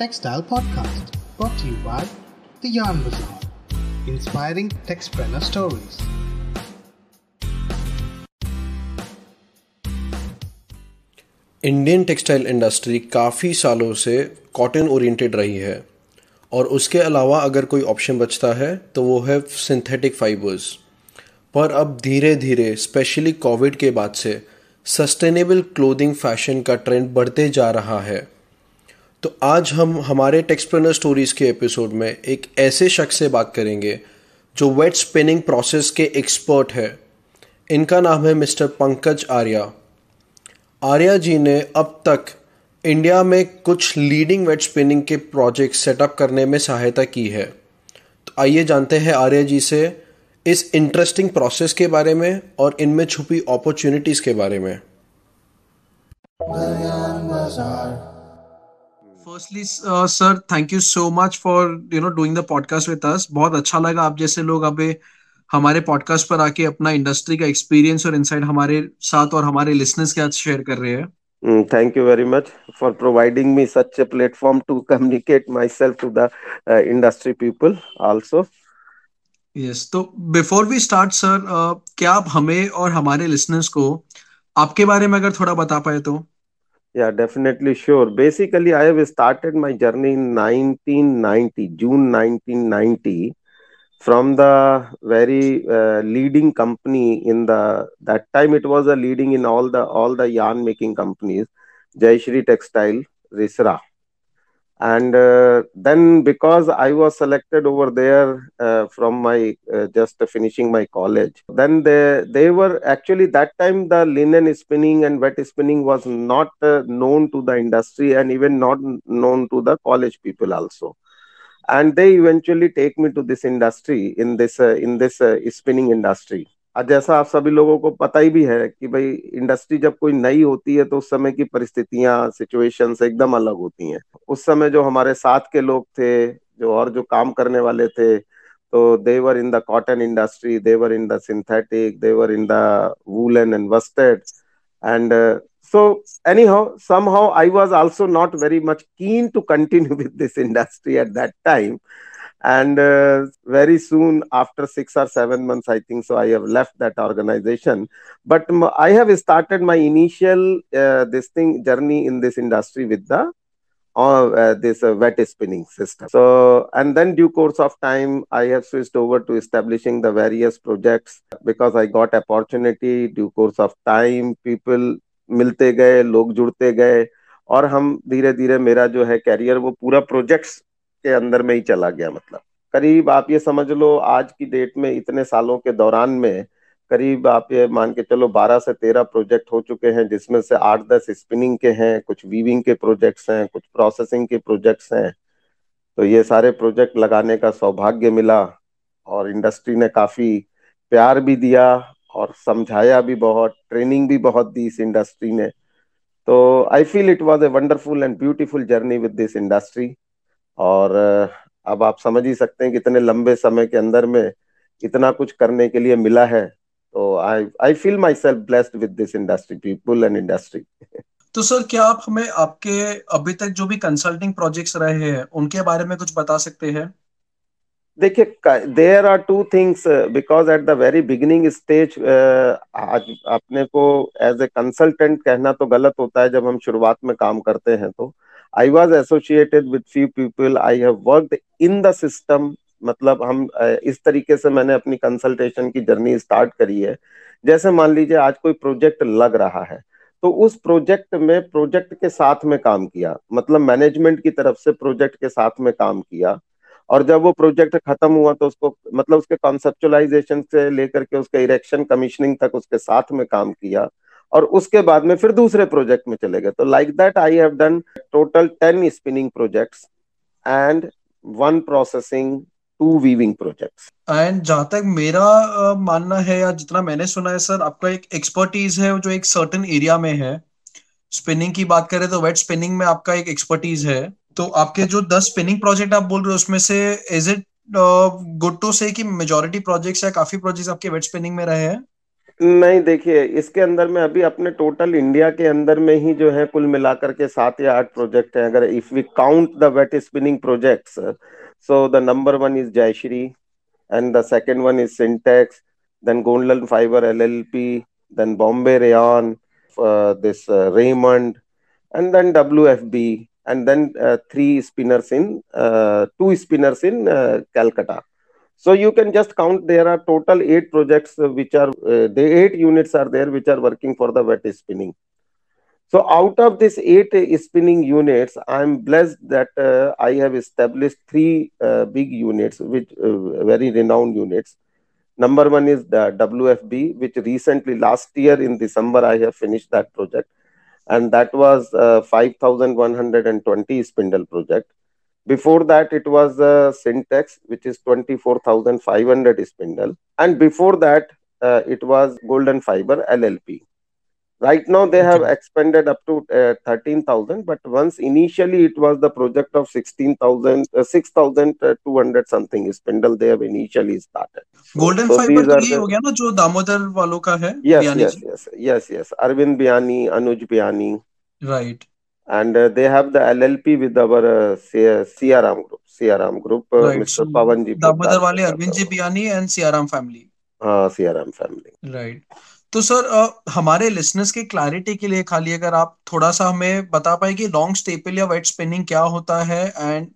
Textile Podcast, brought to you by The Yarn Bazaar, inspiring textpreneur stories. Indian textile industry काफ़ी सालों से cotton oriented रही है और उसके अलावा अगर कोई ऑप्शन बचता है तो वो है सिंथेटिक फाइबर्स पर अब धीरे धीरे स्पेशली कोविड के बाद से सस्टेनेबल क्लोथिंग फ़ैशन का ट्रेंड बढ़ते जा रहा है तो आज हम हमारे टेक्सप्रेनर स्टोरीज के एपिसोड में एक ऐसे शख्स से बात करेंगे, जो वेट स्पिनिंग प्रोसेस के एक्सपर्ट है। इनका नाम है मिस्टर पंकज आर्या। आर्या जी ने अब तक इंडिया में कुछ लीडिंग वेट स्पिनिंग के प्रोजेक्ट सेटअप करने में सहायता की है। तो आइए जानते हैं आर्या जी से इस इंटरेस्टिंग प्रोसेस के बारे में और इनमें छुपी अपॉर्चुनिटीज़ के बारे में। Firstly sir thank you so much for you know doing the podcast with us बहुत अच्छा लगा आप जैसे लोग अभी हमारे पॉडकास्ट पर आके अपना इंडस्ट्री का एक्सपीरियंस और इनसाइट हमारे साथ और हमारे लिसनर्स के साथ शेयर कर रहे हैं। Thank you very much for providing me such a platform to communicate myself to the uh, industry people also. Yes तो बिफोर वी स्टार्ट सर क्या आप हमें और हमारे लिसनर्स को आपके बारे में अगर थोड़ा बता पाए तो? Yeah, definitely sure. Basically, I have started my journey in 1990, June 1990, from the very uh, leading company in the that time it was a leading in all the all the yarn making companies, Jayashri Textile, Risra. And uh, then because i was selected over there uh, from my uh, just finishing my college then they they were actually that time the linen spinning and wet spinning was not uh, known to the industry and even not known to the college people also. And they eventually take me to this industry in this uh, in this uh, spinning industry जैसा आप सभी लोगों को पता ही भी है कि भाई इंडस्ट्री जब कोई नई होती है तो उस समय की परिस्थितियाँ सिचुएशंस एकदम अलग होती हैं। उस समय जो हमारे साथ के लोग थे, जो और जो काम करने वाले थे तो they were in the cotton industry they were in the synthetic they were in the woollen and worsted and so anyhow, somehow i was also not very much keen to continue with this industry at that time. and uh, very soon after 6 or 7 months i think so i have left that organization but i have started my initial uh, this thing journey in this industry with the uh, this uh, wet spinning system so and then due course of time i have switched over to establishing the various projects because i got opportunity due course of time people मिलते गए लोग जुड़ते गए और हम धीरे धीरे मेरा जो है कैरियर वो पूरा प्रोजेक्ट्स के अंदर में ही चला गया मतलब। करीब आप ये समझ लो, आज की डेट में इतने सालों के दौरान में करीब आप ये मान के चलो 12 से 13 प्रोजेक्ट हो चुके हैं, जिसमें से आठ दस स्पिनिंग के हैं, कुछ वीविंग के प्रोजेक्ट्स हैं, कुछ प्रोसेसिंग के प्रोजेक्ट्स हैं। तो ये सारे प्रोजेक्ट लगाने का सौभाग्य मिला और इंडस्ट्री ने काफ़ी प्यार भी दिया और समझाया भी बहुत ट्रेनिंग भी बहुत दी इस इंडस्ट्री ने। तो I feel it was a wonderful and beautiful journey with this industry और अब आप समझ ही सकते हैं कि इतने लंबे समय के अंदर में इतना कुछ करने के लिए मिला है तो I I feel myself blessed with this industry people and industry तो सर क्या आप हमें आपके अभी तक जो भी कंसल्टिंग प्रोजेक्ट्स रहे हैं उनके बारे में कुछ बता सकते हैं? देखिए there are two things because at the very beginning stage आज अपने को एज ए कंसल्टेंट कहना तो गलत होता है जब हम शुरुआत में काम करते हैं तो। I was associated with few people I have worked in the system मतलब हम इस तरीके से मैंने अपनी कंसल्टेशन की जर्नी स्टार्ट करी है। जैसे मान लीजिए आज कोई प्रोजेक्ट लग रहा है तो उस प्रोजेक्ट में प्रोजेक्ट के साथ में काम किया। मतलब मैनेजमेंट की तरफ़ से प्रोजेक्ट के साथ में काम किया। और जब वो प्रोजेक्ट खत्म हुआ तो उसको मतलब उसके कॉन्सेप्चुलाइजेशन से लेकर के उसके इरेक्शन कमीशनिंग तक उसके साथ में काम किया। और उसके बाद में फिर दूसरे प्रोजेक्ट में चले गए। तो like that I have done total ten spinning projects and one processing two weaving projects and जहाँ तक मेरा मानना है या जितना मैंने सुना है सर, आपका एक एक्सपर्टीज है जो एक सर्टन एरिया में है। स्पिनिंग की बात करें तो वेट स्पिनिंग में आपका एक एक्सपर्टीज है। तो आपके जो दस स्पिनिंग प्रोजेक्ट आप बोल रहे हो, उसमें से is it good to say कि मेजोरिटी प्रोजेक्ट्स या काफ़ी प्रोजेक्ट्स आपके वेट स्पिनिंग में रहे हैं? नहीं देखिए इसके अंदर में अभी अपने टोटल इंडिया के अंदर में ही जो है कुल मिलाकर के सात या आठ प्रोजेक्ट हैं अगर if we count the wet spinning projects so the number one is Jayshree and the second one is Sintex then golden fibre LLP then Bombay rayon this Raymond and then uh, three spinners in, uh, two spinners in uh, Calcutta. So you can just count there are total eight projects which are, the eight units are there which are working for the wet spinning. So out of these eight spinning units, I'm blessed that uh, I have established three uh, big units, which uh, very renowned units. Number one is the WFB, which recently last year in December I have finished that project and that was a 5120 spindle project before that it was a syntax which is 24500 spindle and before that uh, it was golden fiber llp right now they have expanded up to uh, 13000 but once initially it was the project of 16000 uh, 6200 something spindle they have initially started golden so fiber तो ये हो गया ना जो दामोदर वालों का है yes yes yes yes yes arvind biani anuj biani right And uh, they have the llp with our uh, crm group crm group uh, right. mr so, pawan ji damodar wale arvind ji biani and crm family. हाँ crm family. Right. तो sir हमारे listeners के clarity के लिए खाली अगर आप थोड़ा सा हमें बता पाए कि लॉन्ग स्टेपल या वेट स्पिनिंग क्या होता है एंड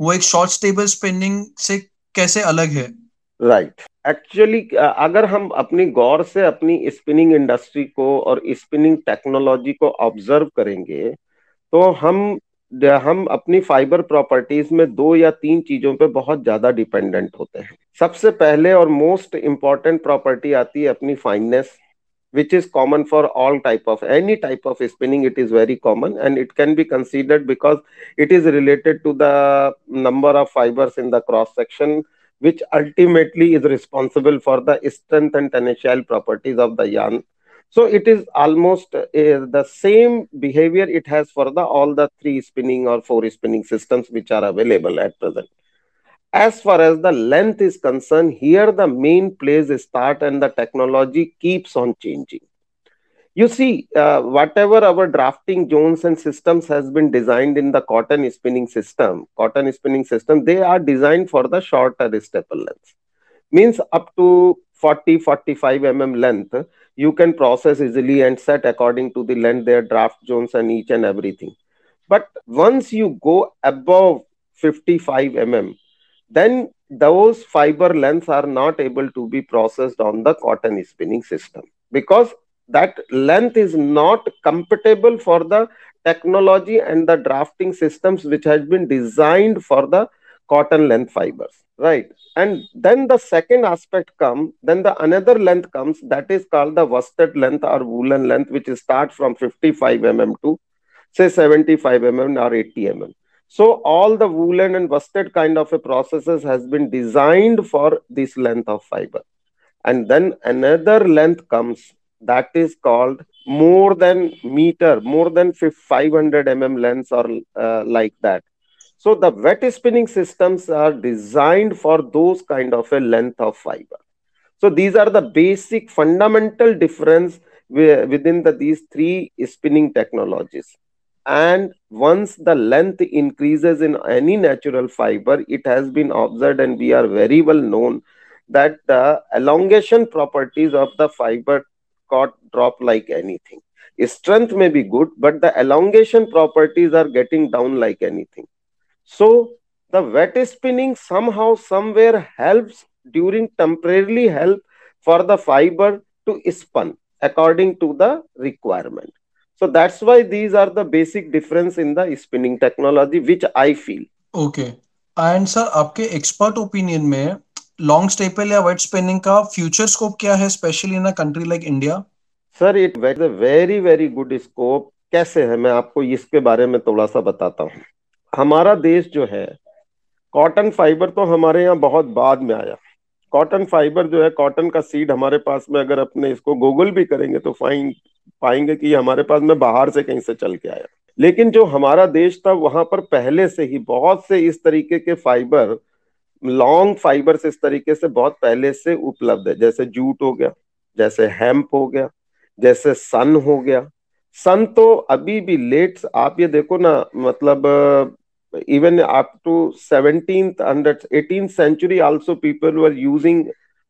वो एक शॉर्ट स्टेबल स्पिनिंग से कैसे अलग है? Right right. एक्चुअली अगर हम अपनी गौर से अपनी स्पिनिंग इंडस्ट्री को और स्पिनिंग टेक्नोलॉजी को ऑब्ज़र्व करेंगे तो हम हम अपनी फाइबर प्रॉपर्टीज़ में दो या तीन चीज़ों पे बहुत ज़्यादा डिपेंडेंट होते हैं। सबसे पहले और मोस्ट इंपॉर्टेंट प्रॉपर्टी आती है अपनी fineness which is common for all type of any type of spinning it is very common and it can be considered because it is related to the number of fibres in the cross section which ultimately is responsible for the strength and tenacious properties of the yarn so it is almost uh, the same behavior it has for the all the three spinning or four spinning systems which are available at present as far as the length is concerned, here the main plays start and the technology keeps on changing. You see, uh, whatever our drafting zones and systems has been designed in the cotton spinning system, cotton spinning system, they are designed for the shorter staple length. Means up to 40, 45 mm length, you can process easily and set according to the length, their draft zones and each and everything. But once you go above 55 mm, then those fiber lengths are not able to be processed on the cotton spinning system because that length is not compatible for the technology and the drafting systems which has been designed for the cotton length fibers right and then the second aspect comes then the another length comes that is called the worsted length or woolen length which starts from 55 mm to say 75 mm or 80 mm so all the woolen and worsted kind of a processes has been designed for this length of fiber. And then another length comes that is called more than meter, more than 500 mm lengths or uh, like that. So the wet spinning systems are designed for those kind of a length of fiber. So these are the basic fundamental difference within the, these three spinning technologies. And once the length increases in any natural fiber it has been observed and we are very well known that the elongation properties of the fiber got drop like anything. Strength may be good but the elongation properties are getting down like anything so the wet spinning somehow somewhere helps during temporarily help for the fiber to spin according to the requirement so that's why these are the basic difference in the spinning technology, which I feel. Okay. And sir, आपके expert opinion में long staple या wet spinning का future scope क्या है, especially in a country like India? Sir, it is a very very good scope. कैसे है मैं आपको इसके बारे में थोड़ा सा बताता हूँ हमारा देश जो है कॉटन फाइबर तो हमारे यहाँ बहुत बाद में आया। कॉटन फाइबर जो है कॉटन का सीड हमारे पास में अगर अपने इसको गूगल भी करेंगे तो फाइन पाएँगे कि हमारे पास में बाहर से कहीं से चल के आया। लेकिन जो हमारा देश था, वहाँ पर पहले से ही बहुत से इस तरीके के फाइबर लॉन्ग फाइबर्स इस तरीके से बहुत पहले से उपलब्ध है। जैसे जूट हो गया, जैसे हेम्प हो गया, जैसे सन हो गया। सन तो अभी भी लेट आप ये देखो ना मतलब even up to seventeen hundred eighteen century also people were using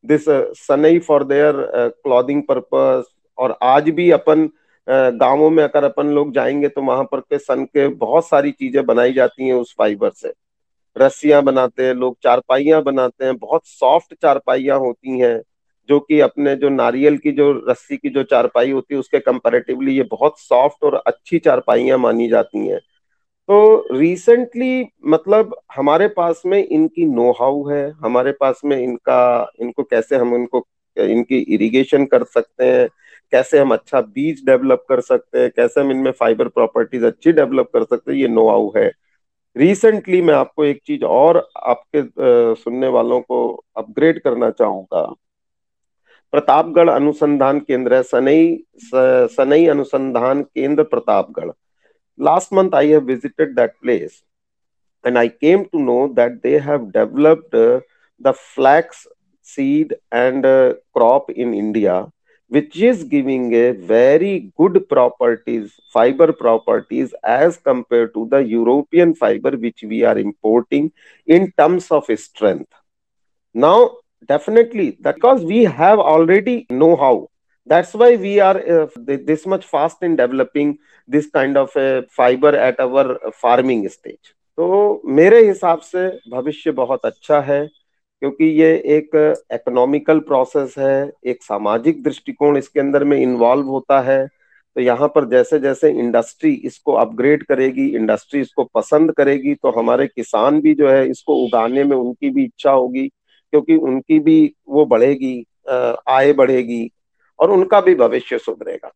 this sanai for their clothing purpose और आज भी अपन गाँवों में अगर अपन लोग जाएँगे तो वहाँ पर के सन के बहुत सारी चीज़ें बनाई जाती हैं उस फाइबर से। रस्सियाँ बनाते हैं, लोग चारपाइयाँ बनाते हैं, बहुत सॉफ्ट चारपाइयाँ होती हैं, जो कि अपने जो नारियल की जो रस्सी की जो चारपाई होती है, उसके कंपैरेटिवली ये बहुत सॉफ्ट और अच्छी चारपाइयाँ मानी जाती हैं। तो रिसेंटली मतलब हमारे पास में इनकी नो हाउ है हमारे पास में इनका इनको कैसे हम इनको इनकी इरिगेशन कर सकते हैं कैसे हम अच्छा बीज डेवलप कर सकते हैं कैसे हम इनमें फाइबर प्रॉपर्टीज़ अच्छी डेवलप कर सकते हैं ये नो हाउ है। रिसेंटली मैं आपको एक चीज़ और आपके आ, सुनने वालों को अपग्रेड करना चाहूँगा। प्रतापगढ़ अनुसंधान केंद्र है सनई सनई अनुसंधान केंद्र Pratapgarh. last month I have visited that place and I came to know that they have developed uh, the flax seed and uh, crop in India, which is giving a very good properties, fiber properties as compared to the European fiber which we are importing in terms of strength. Now, definitely, because we have already know how that's why we are uh, this much fast in developing this kind of a fiber at our farming stage. तो मेरे हिसाब से भविष्य बहुत अच्छा है क्योंकि ये एक इकोनॉमिकल प्रोसेस है एक सामाजिक दृष्टिकोण इसके अंदर में इन्वॉल्व होता है तो यहाँ पर जैसे जैसे इंडस्ट्री इसको अपग्रेड करेगी इंडस्ट्री इसको पसंद करेगी तो हमारे किसान भी जो है इसको उगाने में उनकी भी इच्छा होगी क्योंकि उनकी भी वो बढ़ेगी आय बढ़ेगी और उनका भी भविष्य सुधरेगा।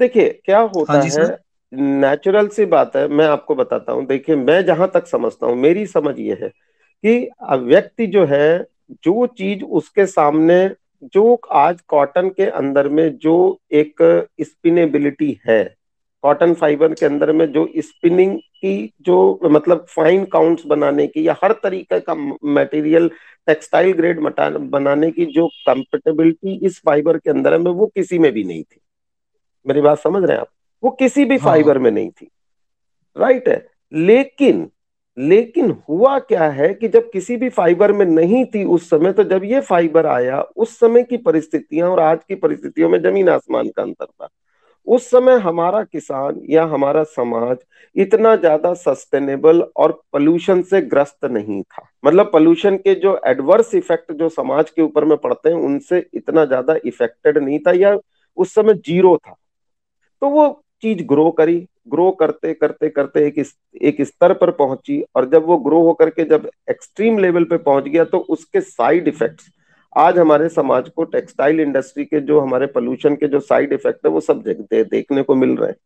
देखिए क्या होता हाँ है? नेचुरल सी बात है मैं आपको बताता हूँ। देखिए मैं जहाँ तक समझता हूँ मेरी समझ ये है कि व्यक्ति जो है जो चीज़ उसके सामने जो आज कॉटन के अंदर में जो एक स्पिनेबिलिटी है कॉटन फाइबर के अंदर में जो स्पिनिंग की जो मतलब फाइन काउंट्स बनाने की या हर तरीके का मटेरियल टेक्सटाइल ग्रेड बनाने की जो कंफर्टेबिलिटी इस फाइबर के अंदर में वो किसी में भी नहीं थी। मेरी बात समझ रहे हैं आप? वो किसी भी फाइबर हाँ। में नहीं थी। राइट है? लेकिन लेकिन हुआ क्या है कि जब किसी भी फाइबर में नहीं थी उस समय तो जब ये फाइबर आया उस समय की परिस्थितियाँ और आज की परिस्थितियों में ज़मीन आसमान का अंतर था। उस समय हमारा किसान या हमारा समाज इतना ज़्यादा सस्टेनेबल और पोल्यूशन से ग्रस्त नहीं था। मतलब पोल्यूशन के जो एडवर्स इफ़ेक्ट जो समाज के ऊपर में पड़ते हैं, उनसे इतना ज़्यादा इफेक्टेड नहीं था या उस समय ज़ीरो था। तो वो चीज़ ग्रो करी। ग्रो करते करते करते एक एक स्तर पर पहुँची और जब वो ग्रो होकर के जब एक्सट्रीम लेवल पे पहुँच गया तो उसके साइड इफेक्ट्स आज हमारे समाज को टेक्सटाइल इंडस्ट्री के जो हमारे पोल्यूशन के जो साइड इफ़ेक्ट है वो सब दे, देखने को मिल रहे हैं।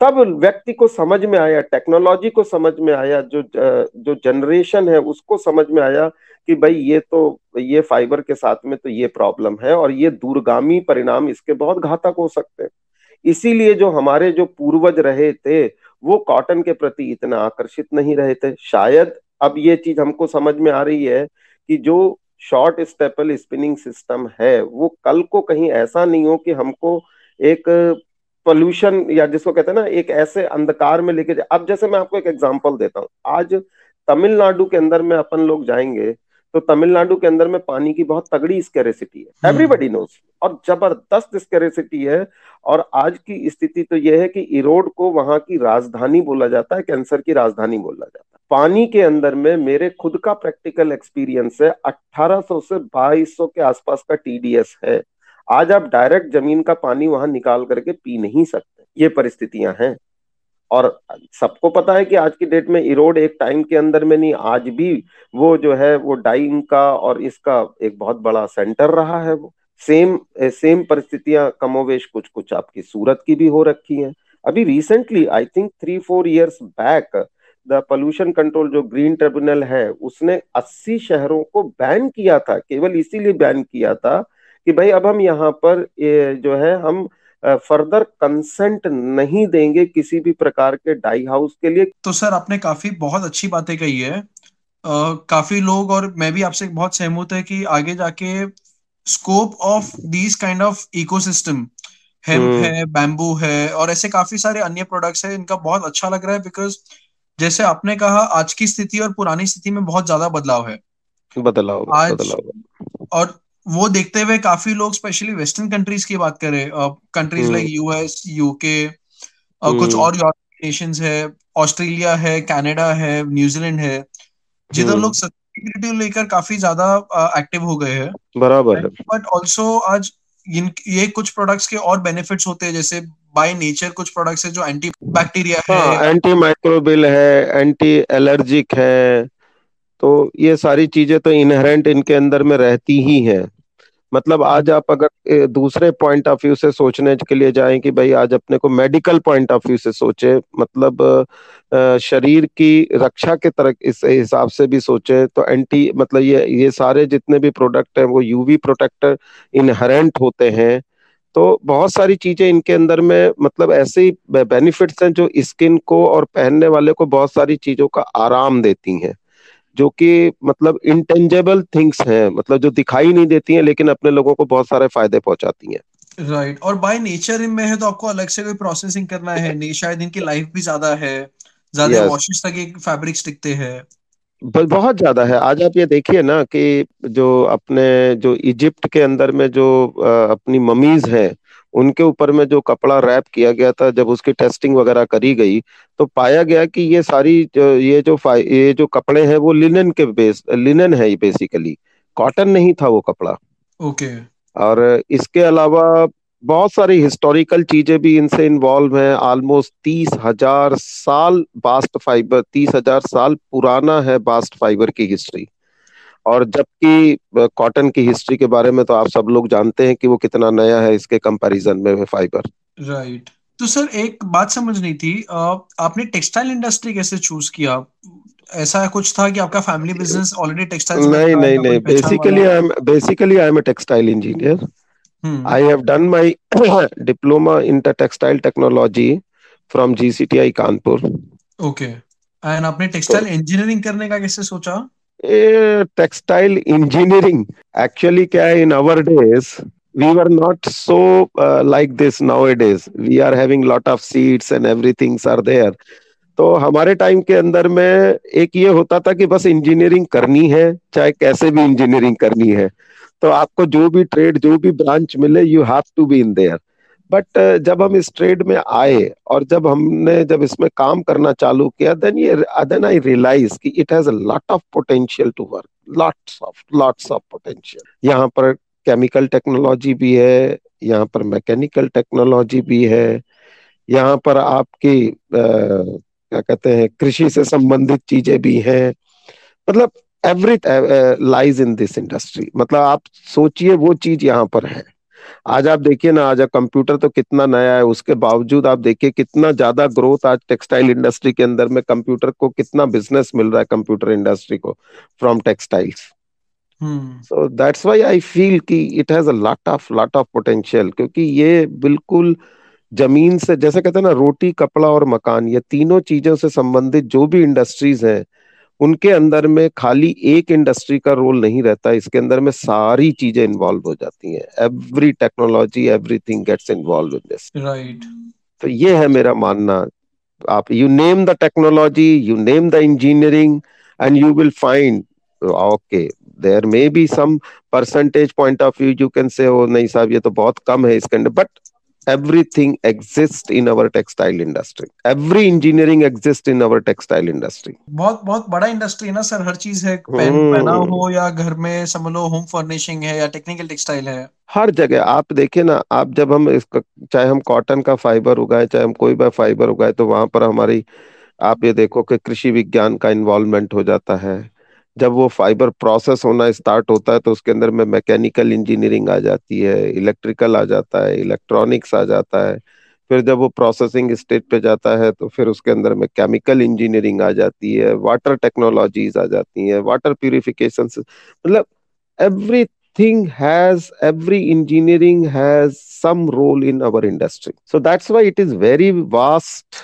तब व्यक्ति को समझ में आया टेक्नोलॉजी को समझ में आया जो जो जनरेशन है उसको समझ में आया कि भाई ये तो ये फाइबर के साथ में तो ये प्रॉब्लम है और ये दूरगामी परिणाम इसके बहुत घातक हो सकते हैं। इसीलिए जो हमारे जो पूर्वज रहे थे वो कॉटन के प्रति इतना आकर्षित नहीं रहे थे। शायद अब ये चीज़ हमको समझ में आ रही है कि जो शॉर्ट स्टेपल स्पिनिंग सिस्टम है वो कल को कहीं ऐसा नहीं हो कि हमको एक पोल्यूशन या जिसको कहते हैं ना एक ऐसे अंधकार में लेके जाए अब जैसे मैं आपको एक एग्जांपल देता हूँ। आज तमिलनाडु के अंदर में अपन लोग जाएँगे तो तमिलनाडु के अंदर में पानी की बहुत तगड़ी स्केरेसिटी है। एवरीबडी हम्म। नोज़ और ज़बरदस्त स्केरेसिटी है। और आज की स्थिति तो यह है कि इरोड को वहाँ की राजधानी बोला जाता है कैंसर की राजधानी बोला जाता है। पानी के अंदर में मेरे खुद का प्रैक्टिकल एक्सपीरियंस है। 1800 से 2200 के आसपास का टीडीएस है। आज आप डायरेक्ट ज़मीन का पानी वहाँ निकाल करके पी नहीं सकते। ये परिस्थितियाँ हैं। और सबको पता है कि आज की डेट में इरोड एक टाइम के अंदर में नहीं, आज भी वो जो है, वो डाइंग का और इसका एक बहुत बड़ा सेंटर रहा है वो। सेम सेम परिस्थितियाँ कमोवेश कुछ कुछ आपकी सूरत की भी हो रखी हैं। अभी recently I think three four years back the pollution control जो ग्रीन ट्रिब्यूनल है उसने 80 शहरों को बैन किया था केवल इसीलिए बैन किया था कि भाई अब हम यहाँ पर ये जो है हम फर्दर कंसेंट नहीं देंगे किसी भी प्रकार के डाई हाउस के लिए तो सर आपने काफ़ी बहुत अच्छी बातें कही है आ, काफ़ी लोग और मैं भी आपसे बहुत सहमत है कि आगे जाके scope of these kind of ecosystem hemp. है बैम्बू है और ऐसे काफ़ी सारे अन्य प्रोडक्ट्स है इनका बहुत अच्छा लग रहा है बिकॉज़ जैसे आपने कहा आज की स्थिति और पुरानी स्थिति में बहुत ज़्यादा बदलाव है बदलाव आज- बदलाव और वो देखते हुए काफ़ी लोग स्पेशली वेस्टर्न कंट्रीज़ की बात करें countries hmm. Like US UK कुछ हम्म। और यूरोपियन नेशंस है ऑस्ट्रेलिया है कनाडा है न्यूजीलैंड है जिधर हम्म। लोग सस्टेनेबिलिटी लेकर काफ़ी ज़्यादा एक्टिव हो गए हैं बराबर बट ऑल्सो आज इन ये कुछ प्रोडक्ट्स के और बेनिफिट्स होते हैं जैसे बाय नेचर कुछ प्रोडक्ट्स है जो एंटी बैक्टीरिया है हाँ। एंटी माइक्रोबिल है एंटी एलर्जिक है तो ये सारी चीज़ें तो इनहेरेंट इनके अंदर में रहती ही हैं। मतलब आज आप अगर दूसरे पॉइंट ऑफ़ व्यू से सोचने के लिए जाएँ कि भाई आज अपने को मेडिकल पॉइंट ऑफ़ व्यू से सोचे मतलब शरीर की रक्षा के तरह इस हिसाब से भी सोचे तो एंटी मतलब ये ये सारे जितने भी प्रोडक्ट हैं वो यूवी प्रोटेक्टर इनहेरेंट होते हैं। तो बहुत सारी चीज़ें इनके अंदर में मतलब ऐसे ही बेनिफिट्स हैं जो स्किन को और पहनने वाले को बहुत सारी चीज़ों का आराम देती हैं जो कि मतलब इंटेंजेबल थिंग्स हैं मतलब जो दिखाई नहीं देती हैं लेकिन अपने लोगों को बहुत सारे फ़ायदे पहुंचाती हैं राइट right. और बाय नेचर में है तो आपको अलग से कोई प्रोसेसिंग करना है नहीं शायद इनकी लाइफ भी ज़्यादा है ज़्यादा Yes. वॉशेस तक फैब्रिक्स टिकते हैं बहुत ज़्यादा है। आज आप ये देखिए ना कि जो अपने जो इजिप्ट के अंदर में जो अ, अपनी ममीज हैं उनके ऊपर में जो कपड़ा रैप किया गया था जब उसकी टेस्टिंग वगैरह करी गई तो पाया गया कि ये सारी जो ये जो ये जो कपड़े हैं वो लिनन के बेस लिनन है बेसिकली। कॉटन नहीं था वो कपड़ा। ओके। okay. और इसके अलावा बहुत सारी हिस्टोरिकल चीज़ें भी इनसे इन्वॉल्व हैं। ऑलमोस्ट तीस हज़ार साल बास्ट फाइबर तीस हज़ार साल पुराना है बास्ट फाइबर की हिस्ट्री और जबकि कॉटन की हिस्ट्री के बारे में तो आप सब लोग जानते हैं कि वो कितना नया है इसके कंपैरिजन में फाइबर राइट right. तो सर एक बात समझ नहीं थी आपने टेक्सटाइल इंडस्ट्री कैसे चूज़ किया? ऐसा कुछ था कि आपका फैमिली बिज़नेस ऑलरेडी टेक्सटाइल्स में नहीं नहीं। नहीं basically I am basically I am a textile engineer Hmm. I have done my diploma in the textile technology from GCTI Kanpur. Okay. And करने का टेक्सटाइल इंजीनियरिंग एक्चुअली क्या है in our days we are not so like this nowadays we are having lot of seats and everythings are there तो हमारे time के अंदर में एक ये होता था कि बस इंजीनियरिंग करनी है चाहे कैसे भी इंजीनियरिंग करनी है तो आपको जो भी ट्रेड जो भी ब्रांच मिले you have to be in there but जब हम इस ट्रेड में आए और जब हमने जब इसमें काम करना चालू किया देन ये देन आई रियलाइज़ कि it has lot of potential to work lots of lots of potential यहाँ पर केमिकल टेक्नोलॉजी भी है यहाँ पर मैकेनिकल टेक्नोलॉजी भी है यहाँ पर आपकी अ, क्या कहते हैं कृषि से संबंधित चीज़ें भी हैं। मतलब every lies in this industry मतलब आप सोचिए वो चीज़ यहाँ पर है। आज आप देखिए ना आज कंप्यूटर तो कितना नया है उसके बावजूद आप देखिए कितना ज़्यादा ग्रोथ आज टेक्सटाइल इंडस्ट्री के अंदर में कंप्यूटर को कितना बिज़नेस मिल रहा है कंप्यूटर इंडस्ट्री को from textiles so that's why I feel कि it has a lot of lot of potential क्योंकि ये बिल्कुल ज़मीन से जैसे कहते हैं ना रोटी कपड़ा और मकान ये तीनों चीज़ों से संबंधित जो भी इंडस्ट्रीज़ हैं उनके अंदर में खाली एक इंडस्ट्री का रोल नहीं रहता इसके अंदर में सारी चीज़ें इन्वॉल्व हो जाती हैं। Every technology everything gets involve in this right तो ये है मेरा मानना। आप you name the technology you name the engineering and you will find okay there may be some percentage point of view you can say oh नहीं साहब ये तो बहुत कम है इसके अंदर but everything exists in our textile industry. Every engineering exists in our textile industry. बहुत बहुत बड़ा इंडस्ट्री है ना सर हर चीज़ है। पेन हम्म। पहना हो या घर में समझ लो होम फर्निशिंग है या टेक्निकल टेक्सटाइल है। हर जगह। आप देखिए ना आप जब हम इसका चाहे हम कॉटन का फाइबर उगाए चाहे हम कोई भी फाइबर उगाए तो वहाँ पर हमारी आप ये देखो कि कृषि विज्ञान का इन्वॉल्वमेंट हो जाता है। जब वो फाइबर प्रोसेस होना स्टार्ट होता है तो उसके अंदर में मैकेनिकल इंजीनियरिंग आ जाती है इलेक्ट्रिकल आ जाता है इलेक्ट्रॉनिक्स आ जाता है। फिर जब वो प्रोसेसिंग स्टेज पे जाता है तो फिर उसके अंदर में केमिकल इंजीनियरिंग आ जाती है वाटर टेक्नोलॉजीज़ आ जाती है वाटर प्यूरिफिकेशन मतलब every everything has, every engineering has some role in our industry so that's why it is very vast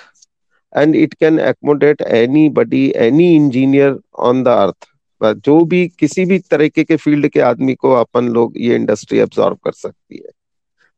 and it can accommodate anybody, any engineer on the earth जो भी किसी भी तरीके के फ़ील्ड के आदमी को अपन लोग ये इंडस्ट्री एब्जॉर्व कर सकती है।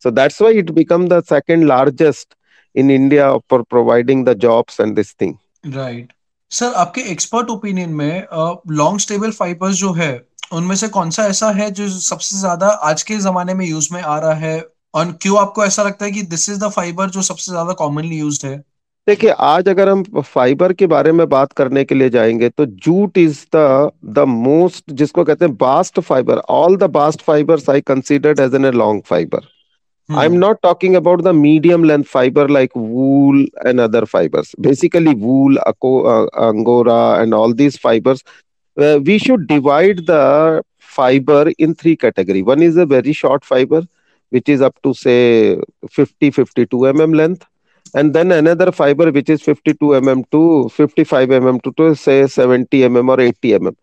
So that's why it become the second largest in India for providing the jobs and this thing right sir आपके एक्सपर्ट ओपिनियन में लॉन्ग स्टेबल फाइबर्स जो है, उनमें से कौन सा ऐसा है जो सबसे ज़्यादा आज के जमाने में यूज़ में आ रहा है? और क्यों आपको ऐसा लगता है कि दिस इज़ द फाइबर जो सबसे ज़्यादा कॉमनली यूज्ड है? देखिए आज अगर हम फाइबर के बारे में बात करने के लिए जाएँगे तो jute is the the most जिसको कहते हैं bast fibre. All the bast fibres I considered as an a long fibre I am not talking about the medium length fibre like wool and other fibres basically wool angora and all these fibres we should divide the fibre in three category one is a very short fibre which is up to say 50 52 mm length and then another fiber which is 52 mm to 55 mm to, to say 70 mm or 80 mm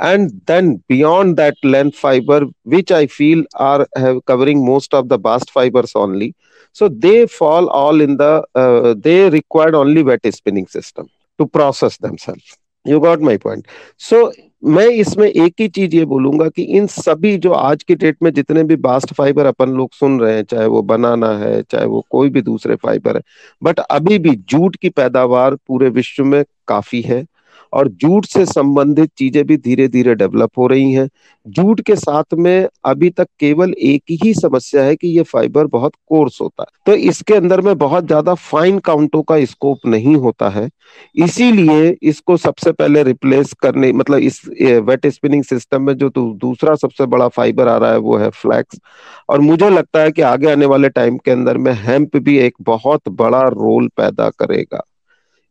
and then beyond that length fiber which i feel are have covering most of the bast fibers only. So they fall all in the uh, they required only wet spinning system to process themselves. You got my point. So मैं इसमें एक ही चीज़ ये बोलूँगा कि इन सभी जो आज की डेट में जितने भी बास्ट फाइबर अपन लोग सुन रहे हैं, चाहे वो बनाना है, चाहे वो कोई भी दूसरे फाइबर है, बट अभी भी जूट की पैदावार पूरे विश्व में काफ़ी है। और जूट से संबंधित चीज़ें भी धीरे धीरे डेवलप हो रही हैं। जूट के साथ में अभी तक केवल एक ही समस्या है कि ये फाइबर बहुत कोर्स होता है। तो इसके अंदर में बहुत ज़्यादा फाइन काउंटों का स्कोप नहीं होता है। इसीलिए इसको सबसे पहले रिप्लेस करने मतलब इस वेट स्पिनिंग सिस्टम में जो दूसरा सबसे बड़ा फाइबर आ रहा है, वो है फ्लैक्स और मुझे लगता है कि आगे आने वाले टाइम के अंदर में हेम्प भी एक बहुत बड़ा रोल पैदा करेगा।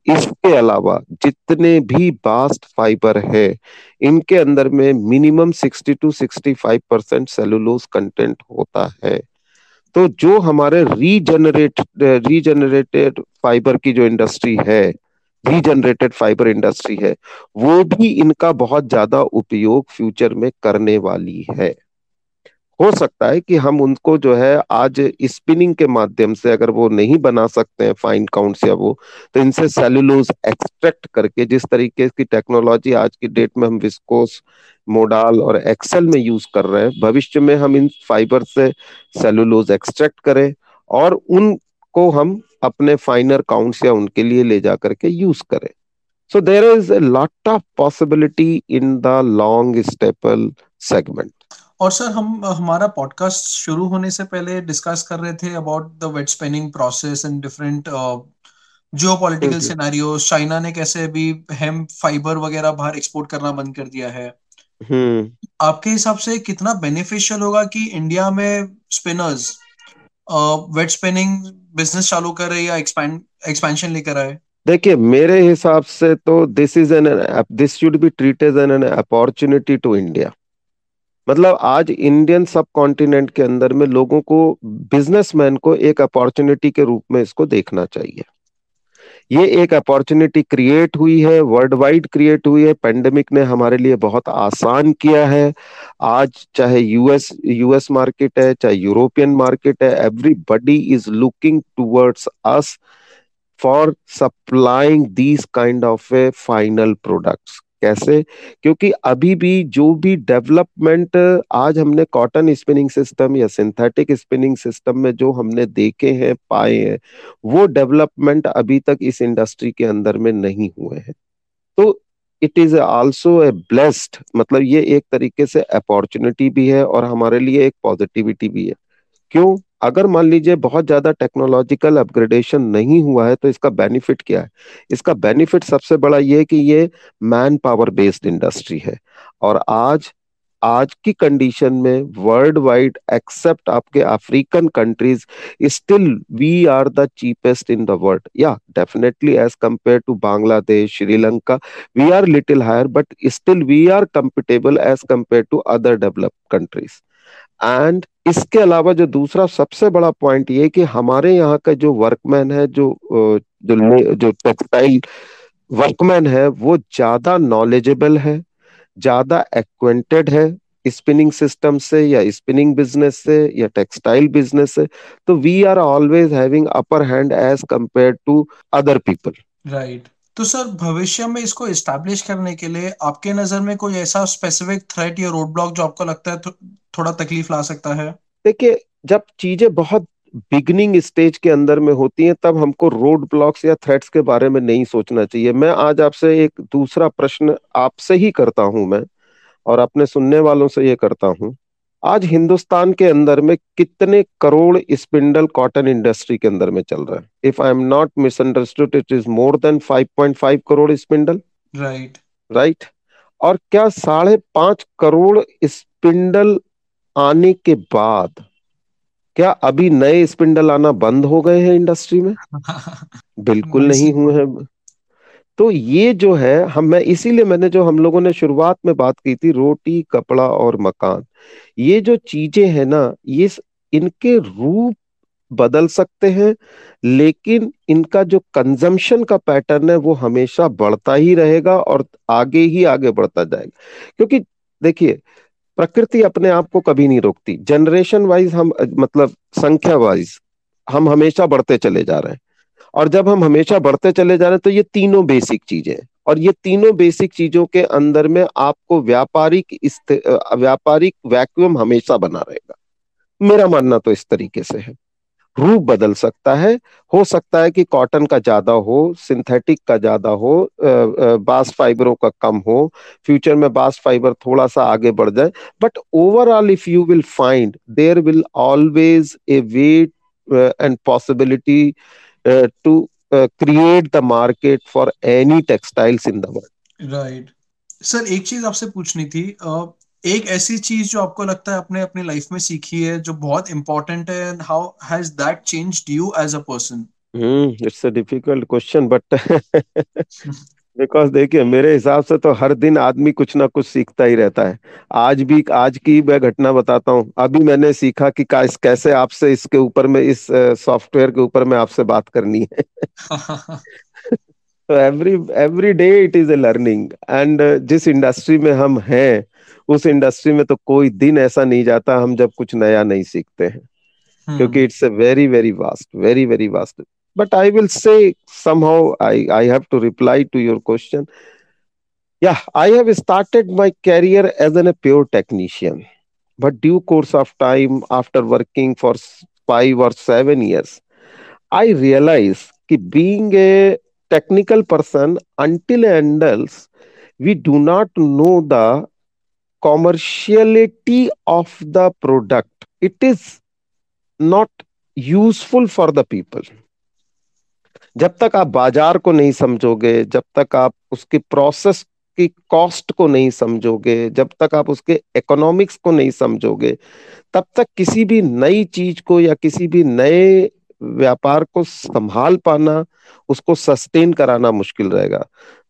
इसके अलावा जितने भी बास्ट फाइबर है, इनके अंदर में minimum 60 to 65 percent cellulose content होता है। तो जो हमारे रीजनरेट, रीजनरेटेड फाइबर की जो इंडस्ट्री है, रीजनरेटेड फाइबर इंडस्ट्री है, वो भी इनका बहुत ज़्यादा उपयोग फ्यूचर में करने वाली है। हो सकता है कि हम उनको जो है आज स्पिनिंग के माध्यम से अगर वो नहीं बना सकते हैं फाइन काउंट्स या वो तो इनसे सेलुलोज एक्सट्रैक्ट करके जिस तरीके की टेक्नोलॉजी आज की डेट में हम विस्कोस मोडाल और एक्सेल में यूज़ कर रहे हैं, भविष्य में हम इन फाइबर से सेलुलोज एक्सट्रैक्ट करें और उनको हम अपने फाइनर काउंट्स या उनके लिए ले जा करके यूज़ करें। So there is a lot of possibility in the long staple segment और सर हम हमारा पॉडकास्ट शुरू होने से पहले डिस्कस कर रहे थे about the wet spinning process and different geopolitical scenario China ने कैसे अभी हेम फाइबर वगैरह बाहर एक्सपोर्ट करना बंद कर दिया है। आपके हिसाब से कितना बेनिफिशियल होगा कि इंडिया में स्पिनर्स वेट स्पिनिंग बिज़नेस चालू करे या एक्सपैंड एक्सपेंशन लेकर आए? देखिए मेरे हिसाब से तो this is an this should be treated an opportunity to India मतलब आज इंडियन सब कॉन्टिनेंट के अंदर में लोगों को बिजनेसमैन को एक अपॉर्चुनिटी के रूप में इसको देखना चाहिए। ये एक अपॉर्चुनिटी क्रिएट हुई है वर्ल्ड वाइड क्रिएट हुई है। पेंडेमिक ने हमारे लिए बहुत आसान किया है। आज चाहे यूएस यूएस मार्केट है, चाहे यूरोपियन मार्केट है everybody is looking towards us for supplying these kind of a final products कैसे? क्योंकि अभी भी जो भी डेवलपमेंट, आज हमने कॉटन स्पिनिंग सिस्टम या सिंथेटिक स्पिनिंग सिस्टम में जो हमने देखे हैं, पाए हैं, वो डेवलपमेंट अभी तक इस इंडस्ट्री के अंदर में नहीं हुए हैं। तो it is also a blessed मतलब ये एक तरीके से अपॉर्चुनिटी भी है और हमारे लिए एक पॉजिटिविटी भी है। क्यों? अगर मान लीजिए बहुत ज़्यादा टेक्नोलॉजिकल अपग्रेडेशन नहीं हुआ है तो इसका बेनिफिट क्या है? इसका बेनिफिट सबसे बड़ा ये कि ये मैन पावर बेस्ड इंडस्ट्री है। और आज आज की कंडीशन में वर्ल्ड वाइड एक्सेप्ट आपके African countries still we are the cheapest in the world या definitely as compare to Bangladesh Sri Lanka we are little higher but still we are compatible as compare to other developed countries and इसके अलावा जो दूसरा सबसे बड़ा point ये कि हमारे यहाँ का जो वर्कमैन है जो जो जो टेक्सटाइल वर्कमैन है वो ज़्यादा नॉलेजेबल है ज़्यादा एक्वेंटेड है स्पिनिंग सिस्टम से या स्पिनिंग बिज़नेस से या टेक्सटाइल बिज़नेस से तो we are always having upper hand as compare to other people right तो सर भविष्य में इसको इस्टेब्लिश करने के लिए आपके नज़र में कोई ऐसा स्पेसिफिक थ्रेट या रोड ब्लॉक जो आपको लगता है थो, थोड़ा तकलीफ़ ला सकता है? देखिए जब चीज़ें बहुत बिगनिंग स्टेज के अंदर में होती हैं तब हमको रोड ब्लॉक्स या थ्रेट्स के बारे में नहीं सोचना चाहिए। मैं आज आपसे एक दूसरा प्रश्न आपसे ही करता हूँ मैं और अपने सुनने वालों से ये करता हूँ। आज हिंदुस्तान के अंदर में कितने करोड़ स्पिंडल कॉटन इंडस्ट्री के अंदर में चल रहा है? If I am not misunderstood it is more than 5.5 crore spindle right right और क्या साढ़े पाँच करोड़ स्पिंडल आने के बाद क्या अभी नए स्पिंडल आना बंद हो गए हैं इंडस्ट्री में? बिल्कुल नहीं हुए हैं। तो ये जो है हम मैं इसीलिए मैंने जो हम लोगों ने शुरुआत में बात की थी रोटी कपड़ा और मकान ये जो चीज़ें हैं ना ये इनके रूप बदल सकते हैं लेकिन इनका जो कंजम्पशन का पैटर्न है वो हमेशा बढ़ता ही रहेगा और आगे ही आगे बढ़ता जाएगा। क्योंकि देखिए प्रकृति अपने आप को कभी नहीं रोकती। जनरेशन वाइज हम मतलब संख्या वाइज हम हमेशा बढ़ते चले जा रहे हैं। और जब हम हमेशा बढ़ते चले जा रहे हैं तो ये तीनों बेसिक चीज़ें और ये तीनों बेसिक चीज़ों के अंदर में आपको व्यापारिक व्यापारिक वैक्यूम हमेशा बना रहेगा। मेरा मानना तो इस तरीके से है। रूप बदल सकता है। हो सकता है कि कॉटन का ज़्यादा हो सिंथेटिक का ज़्यादा हो बास फाइबरों का कम हो फ्यूचर में बास फाइबर थोड़ा सा आगे बढ़ जाए। But overall if you will find there will always a way and possibility to create the market for any textiles in the world right sir एक चीज़ आपसे पूछनी थी uh, एक ऐसी चीज़ जो आपको लगता है आपने अपनी लाइफ में सीखी है जो बहुत इंपॉर्टेंट है and how has that changed you as a person hmm it's a difficult question but because देखिए मेरे हिसाब से तो हर दिन आदमी कुछ ना कुछ सीखता ही रहता है। आज भी आज की मैं घटना बताता हूँ। अभी मैंने सीखा कि कैसे आपसे इसके ऊपर में इस सॉफ्टवेयर के ऊपर में आपसे बात करनी है। तो every every day it is a learning and जिस इंडस्ट्री में हम हैं उस इंडस्ट्री में तो कोई दिन ऐसा नहीं जाता हम जब कुछ नया नहीं सीखते हैं। हम्म। क्योंकि it's a very very vast very very vast but I will say somehow I I have to reply to your question या I have started my career as an a pure technician but due course of time after working for five और seven years I realise कि being a technical person until and else we do not know the commerciality of the product it is not useful for the people जब तक आप बाज़ार को नहीं समझोगे जब तक आप उसकी प्रोसेस की कॉस्ट को नहीं समझोगे जब तक आप उसके इकोनॉमिक्स को नहीं समझोगे तब तक किसी भी नई चीज़ को या किसी भी नए व्यापार को संभाल पाना, उसको सस्टेन कराना मुश्किल रहेगा।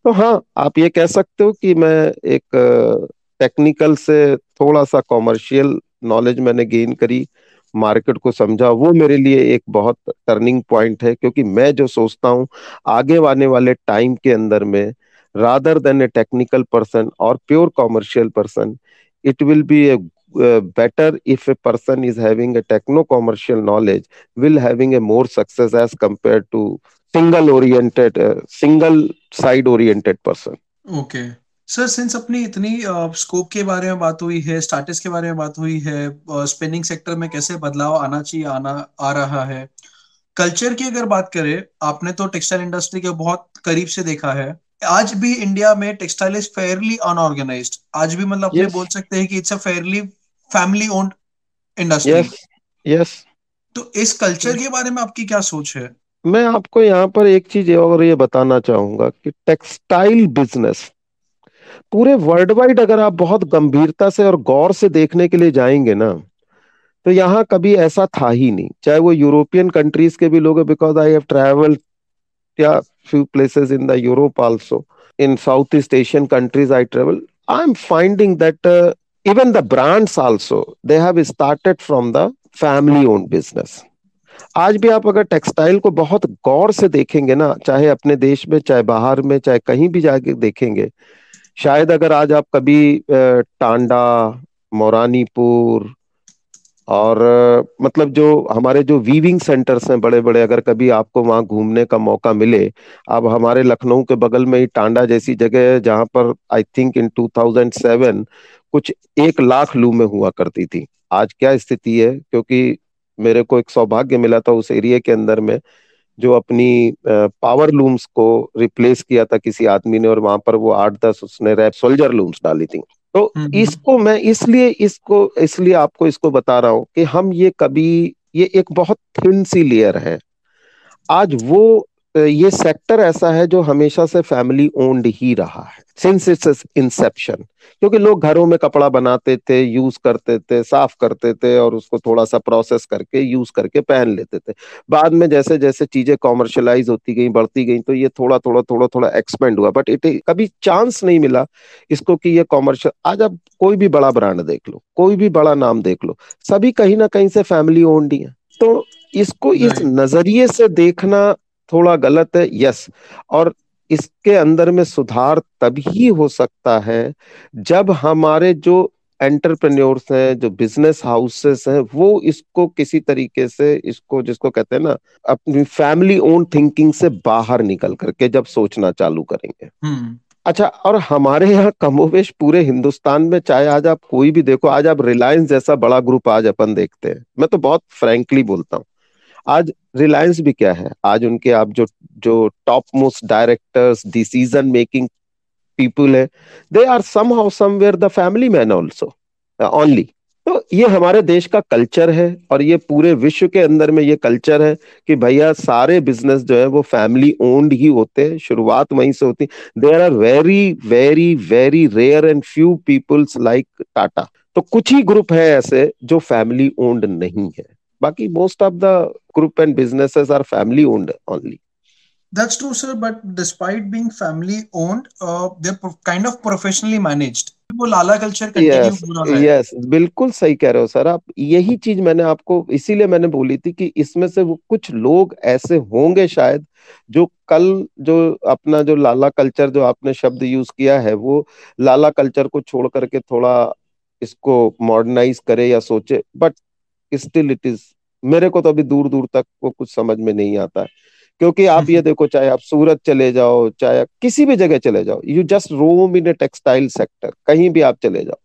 तो हाँ आप ये कह सकते हो कि मैं एक टेक्निकल से थोड़ा सा कॉमर्शियल नॉलेज मैंने गेन करी मार्केट को समझा। वो मेरे लिए एक बहुत टर्निंग पॉइंट है, क्योंकि मैं जो सोचता हूँ, आगे आने वाले टाइम के अंदर में rather than a technical person और pure commercial person it will be a better if a person is having a techno commercial knowledge will having a more success as compare to single oriented single side oriented person okay sir since अपनी इतनी scope uh, के बारे में बात हुई है starts के बारे में बात हुई है स्पिनिंग uh, सेक्टर में कैसे बदलाव आना चाहिए आना आ रहा है कल्चर की अगर बात करें आपने तो टेक्सटाइल इंडस्ट्री के बहुत करीब से देखा है आज भी इंडिया में टेक्सटाइल इज़ फेयरली अनऑर्गेनाइज्ड आज भी मतलब yes. बोल सकते हैं कि it's a fairly family owned industry yes तो इस कल्चर yes. के बारे में आपकी क्या सोच है? मैं आपको यहाँ पर एक चीज़ और ये बताना चाहूँगा कि टेक्सटाइल बिज़नेस पूरे वर्ल्ड वाइड अगर आप बहुत गंभीरता से और गौर से देखने के लिए जाएँगे ना तो यहाँ कभी ऐसा था ही नहीं। चाहे वो यूरोपियन कंट्रीज़ के भी लोग बिकॉज़ आई हैव ट्रेवल या places in the Europe also in South East Asian countries I travel I am finding that even the brands also they have started from the family own business आज भी आप अगर textile को बहुत गौर से देखेंगे ना, चाहे अपने देश में, चाहे बाहर में, चाहे कहीं भी जाके देखेंगे, शायद अगर आज आप कभी टांडा, मोरानीपुर और मतलब जो हमारे जो वीविंग सेंटर्स हैं बड़े बड़े अगर कभी आपको वहाँ घूमने का मौका मिले अब हमारे लखनऊ के बगल में ही टांडा जैसी जगह है, जहाँ पर आई थिंक इन 2007 कुछ एक लाख लूमें हुआ करती थी। आज क्या स्थिति है? क्योंकि मेरे को एक सौभाग्य मिला था उस एरिया के अंदर में, जो अपनी पावर लूम्स को रिप्लेस किया था किसी आदमी ने और वहाँ पर वो आठ दस उसने रैप सोल्जर लूम्स डाली थी। तो। इसको मैं इसलिए इसको इसलिए आपको इसको बता रहा हूँ कि हम ये कभी ये एक बहुत थिन सी लेयर है आज वो ये सेक्टर ऐसा है जो हमेशा से फैमिली ओन्ड ही रहा है सिंस इट्स इंसेप्शन क्योंकि लोग घरों में कपड़ा बनाते थे यूज़ करते थे साफ़ करते थे और उसको थोड़ा सा प्रोसेस करके यूज़ करके पहन लेते थे। बाद में जैसे जैसे चीज़ें कॉमर्शलाइज होती गई बढ़ती गई तो ये थोड़ा थोड़ा थोड़ा थोड़ा एक्सपेंड हुआ। बट इट कभी चांस नहीं मिला इसको कि ये कॉमर्शियल आज आप कोई भी बड़ा ब्रांड देख लो कोई भी बड़ा नाम देख लो सभी कहीं ना कहीं से फैमिली ओन्ड ही है। तो इसको इस नज़रिए से देखना थोड़ा गलत है यस और इसके अंदर में सुधार तभी हो सकता है जब हमारे जो एंटरप्रेन्योर्स हैं जो बिज़नेस हाउसेस हैं वो इसको किसी तरीके से इसको जिसको कहते हैं ना अपनी फैमिली ओन थिंकिंग से बाहर निकल करके जब सोचना चालू करेंगे। हम्म। अच्छा और हमारे यहाँ कमोवेश पूरे हिंदुस्तान में चाहे आज आप कोई भी देखो आज आप रिलायंस जैसा बड़ा ग्रुप आज अपन देखते हैं। मैं तो बहुत फ्रेंकली बोलता हूँ। आज रिलायंस भी क्या है? आज उनके आप जो जो top most directors decision making people है they are somehow somewhere the family man also only तो ये हमारे देश का कल्चर है और ये पूरे विश्व के अंदर में ये कल्चर है कि भैया सारे बिज़नेस जो है वो फैमिली ओन्ड ही होते हैं, शुरुआत वहीं से होती there are very very very rare and few peoples like Tata तो कुछ ही ग्रुप है ऐसे जो फैमिली ओन्ड नहीं है। बाकी most of the group and businesses are family owned only. That's true, sir. But despite being family owned, uh, they're kind of professionally managed. वो लाला कल्चर yes, हो रहा है yes, बिल्कुल सही कह रहे हो सर आप यही चीज़ मैंने आपको इसीलिए मैंने बोली थी कि इसमें से वो कुछ लोग ऐसे होंगे शायद जो कल जो अपना जो लाला कल्चर जो आपने शब्द यूज़ किया है वो लाला कल्चर को छोड़ करके थोड़ा इसको मॉडर्नाइज करे या सोचे बट स्टिल इट इज़ मेरे को तो अभी दूर दूर तक वो कुछ समझ में नहीं आता है। क्योंकि आप ये देखो चाहे आप सूरत चले जाओ चाहे किसी भी जगह चले जाओ you just roam in a textile sector कहीं भी आप चले जाओ।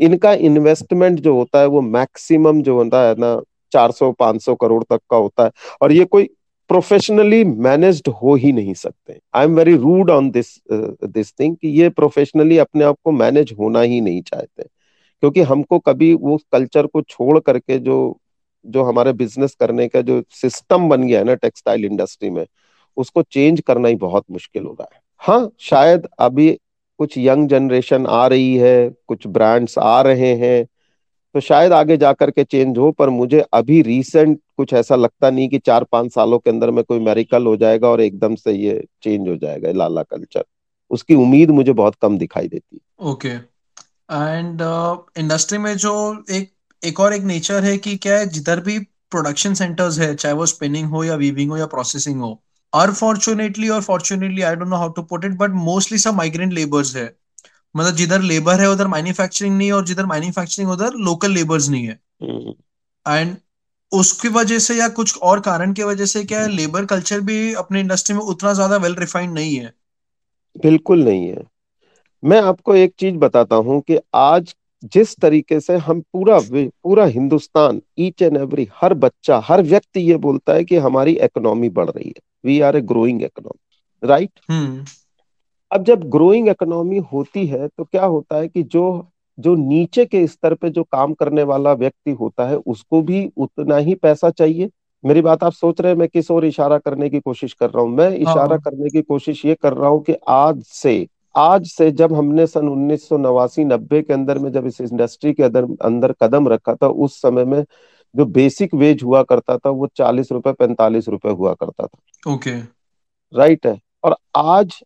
इनका इन्वेस्टमेंट जो होता है वो मैक्सिमम जो होता है ना 400-500 करोड़ तक का होता है। और ये कोई प्रोफेशनली मैनेज्ड हो ही नहीं सकते। I am very rude on this this thing कि ये प्रोफेशनली अपने आप को मैनेज होना ही नहीं चाहते। क्योंकि हमको कभी वो कल्चर को छोड़ करके जो जो हमारे बिज़नेस करने का जो सिस्टम बन गया है ना टेक्सटाइल इंडस्ट्री में, उसको चेंज करना ही बहुत मुश्किल हो रहा है। हाँ शायद अभी कुछ यंग जनरेशन आ रही है, कुछ ब्रांड्स आ रहे हैं तो शायद आगे जाकर के चेंज हो, पर मुझे अभी रिसेंट कुछ ऐसा लगता नहीं कि चार पाँच सालों के अंदर में कोई मेरिकल हो जाएगा और एकदम से ये चेंज हो जाएगा, लाला कल्चर। उसकी उम्मीद मुझे बहुत कम दिखाई देती है। ओके एंड इंडस्ट्री में जो एक एक और एक नेचर है कि क्या है जिधर भी प्रोडक्शन सेंटर्स है चाहे वो स्पिनिंग हो या वीविंग हो या प्रोसेसिंग हो अनफॉर्चुनेटली और fortunately I don't know how to put it but mostly सब माइग्रेंट लेबर्स है। मतलब जिधर लेबर है उधर मैन्युफैक्चरिंग नहीं है और जिधर मैन्युफैक्चरिंग उधर लोकल लेबर्स नहीं है। And hmm. उसकी वजह से या कुछ और कारण की वजह से क्या है लेबर कल्चर भी अपने इंडस्ट्री में उतना ज़्यादा वेल रिफाइंड नहीं है। बिल्कुल नहीं है। मैं आपको एक चीज़ बताता हूँ कि आज जिस तरीके से हम पूरा पूरा हिंदुस्तान ईच एंड एवरी हर बच्चा हर व्यक्ति ये बोलता है कि हमारी इकोनॉमी बढ़ रही है। We are a growing economy right अब जब ग्रोइंग इकोनॉमी होती है तो क्या होता है कि जो जो नीचे के स्तर पे जो काम करने वाला व्यक्ति होता है उसको भी उतना ही पैसा चाहिए। मेरी बात आप सोच रहे हैं मैं किस और इशारा करने की कोशिश कर रहा हूँ? मैं इशारा हाँ। करने की कोशिश ये कर रहा हूँ कि आज से आज से जब हमने सन उन्नीस सौ नवासी नब्बे के अंदर में जब इस इंडस्ट्री के अंदर अंदर कदम रखा था उस समय में जो बेसिक वेज हुआ करता था वो चालीस रुपए पैंतालीस रुपए हुआ करता था। ओके। okay. राइट है? और आज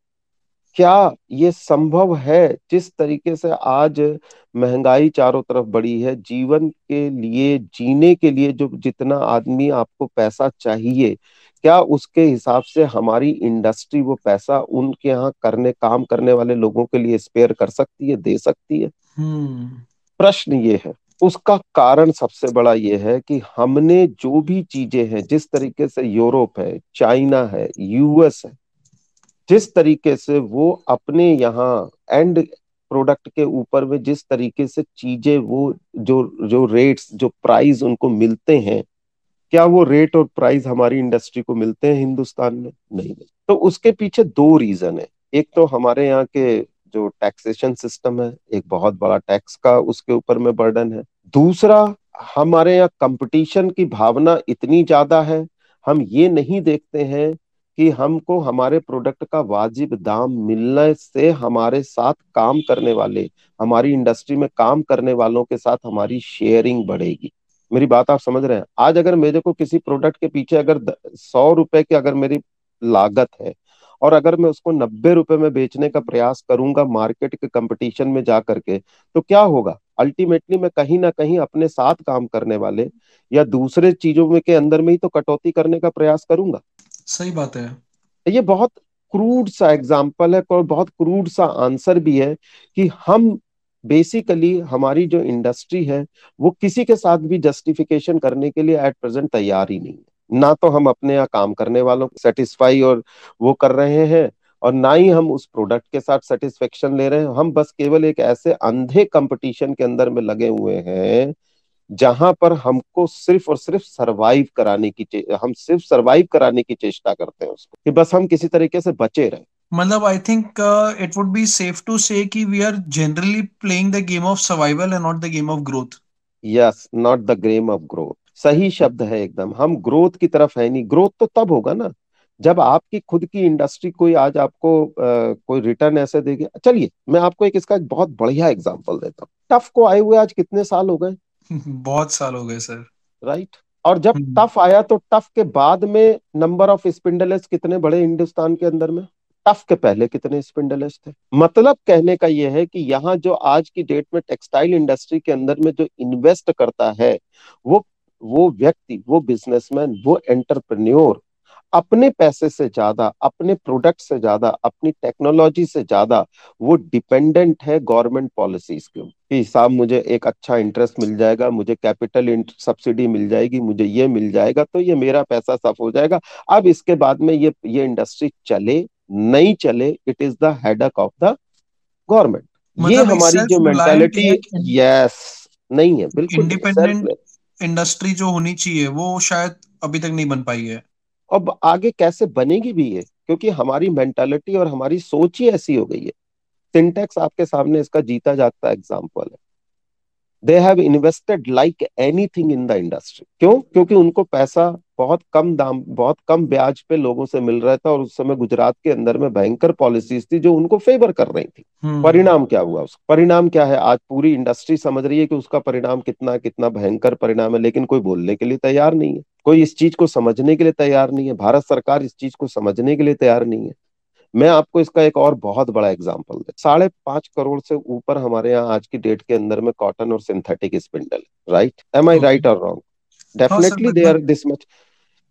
क्या ये संभव है? जिस तरीके से आज महँगाई चारों तरफ़ बढ़ी है जीवन के लिए जीने के लिए जो जितना आदमी आपको पैसा चाहिए क्या उसके हिसाब से हमारी इंडस्ट्री वो पैसा उनके यहाँ करने काम करने वाले लोगों के लिए स्पेयर कर सकती है दे सकती है hmm. प्रश्न ये है उसका कारण सबसे बड़ा ये है कि हमने जो भी चीज़ें हैं जिस तरीके से यूरोप है चाइना है यूएस है जिस तरीके से वो अपने यहाँ एंड प्रोडक्ट के ऊपर में जिस तरीके से चीज़ें वो जो जो रेट्स जो प्राइस उनको मिलते हैं क्या वो रेट और प्राइस हमारी इंडस्ट्री को मिलते हैं हिंदुस्तान में? नहीं मिलते तो उसके पीछे दो रीजन है। एक तो हमारे यहाँ के जो टैक्सेशन सिस्टम है, एक बहुत बड़ा टैक्स का उसके ऊपर में बर्डन है। दूसरा, हमारे यहाँ कंपटीशन की भावना इतनी ज़्यादा है, हम ये नहीं देखते हैं कि हमको हमारे प्रोडक्ट का वाजिब दाम मिलने से हमारे साथ काम करने वाले, हमारी इंडस्ट्री में काम करने वालों के साथ हमारी शेयरिंग बढ़ेगी। मेरी बात आप समझ रहे हैं। आज अगर मेरे को किसी प्रोडक्ट के पीछे अगर सौ रुपए की अगर मेरी लागत है और अगर मैं उसको नब्बे रुपए में बेचने का प्रयास करूँगा मार्केट के कंपटीशन में जा करके तो क्या होगा? अल्टीमेटली मैं कहीं ना कहीं अपने साथ काम करने वाले या दूसरे चीज़ों में के अंदर में ही तो कटौती करने का प्रयास करूँगा। सही बात है। ये बहुत क्रूड सा एग्ज़ाम्पल है और बहुत क्रूड सा आंसर भी है कि हम बेसिकली हमारी जो इंडस्ट्री है, वो किसी के साथ भी जस्टिफिकेशन करने के लिए एट प्रेजेंट तैयार ही नहीं है। ना तो हम अपने यहाँ काम करने वालों को सेटिस्फाई और वो कर रहे हैं और ना ही हम उस प्रोडक्ट के साथ सेटिस्फेक्शन ले रहे हैं। हम बस केवल एक ऐसे अंधे कंपटीशन के अंदर में लगे हुए हैं, जहाँ पर हमको सिर्फ़ और सिर्फ़ सरवाइव कराने की हम सिर्फ़ सरवाइव कराने की चेष्टा करते हैं उसको कि बस हम किसी तरीके से बचे रहे। मतलब I think it would be safe to say कि we are generally playing the game of survival and not the game of growth yes not the game of growth सही शब्द है एकदम। हम ग्रोथ की तरफ़ है नहीं। ग्रोथ तो तब होगा ना जब आपकी खुद की इंडस्ट्री कोई आज आपको आ, कोई रिटर्न ऐसे देगी। चलिए मैं आपको एक इसका एक बहुत बढ़िया एग्जांपल देता हूँ। टफ को आए हुए आज कितने साल हो गए? बहुत साल हो गए सर राइट और जब टफ हम्म। आया तो टफ के बाद में नंबर ऑफ़ स्पिंडलेस कितने बड़े हिंदुस्तान के अंदर में? टफ के पहले कितने स्पिंडलेस थे। मतलब कहने का यह है कि यहाँ जो आज की डेट में टेक्सटाइल इंडस्ट्री के अंदर में जो इन्वेस्ट करता है, वो वो व्यक्ति, वो बिजनेसमैन वो एंटरप्रेन्योर अपने पैसे से ज़्यादा, अपने प्रोडक्ट से ज़्यादा, अपनी टेक्नोलॉजी से ज़्यादा, वो डिपेंडेंट है गवर्नमेंट पॉलिसीज़ के कि साहब मुझे एक अच्छा इंटरेस्ट मिल जाएगा, मुझे कैपिटल सब्सिडी मिल जाएगी, मुझे ये मिल जाएगा तो ये मेरा पैसा सफ हो जाएगा। अब इसके बाद में ये ये इंडस्ट्री चले नहीं चले it is the headache of the government ये हमारी जो मेंटालिटी यस नहीं है बिल्कुल इंडिपेंडेंट इंडस्ट्री जो होनी चाहिए वो शायद अभी तक नहीं बन पाई है। अब आगे कैसे बनेगी भी ये? क्योंकि हमारी मेंटालिटी और हमारी सोच ही ऐसी हो गई है। सिंटेक्स आपके सामने इसका जीता जाता एग्ज़ाम्पल है। They have invested like anything in the industry क्यों? क्योंकि उनको पैसा बहुत कम दाम बहुत कम ब्याज पे लोगों से मिल रहा था और उस समय गुजरात के अंदर में भयंकर पॉलिसीज़ थी जो उनको फेवर कर रही थी। हम्म। परिणाम क्या हुआ उसका? परिणाम क्या है? आज पूरी इंडस्ट्री समझ रही है कि उसका परिणाम कितना कितना भयंकर परिणाम है लेकिन कोई बोलने के लिए तैयार नहीं है। कोई इस चीज़ को समझने के लिए तैयार नहीं है। भारत सरकार इस चीज़ को समझने के लिए तैयार नहीं है। मैं आपको इसका एक और बहुत बड़ा एग्ज़ाम्पल दे। साढ़े पाँच करोड़ से ऊपर हमारे यहाँ आज की डेट के अंदर में कॉटन और synthetic spindle right am I right और wrong definitely they are this much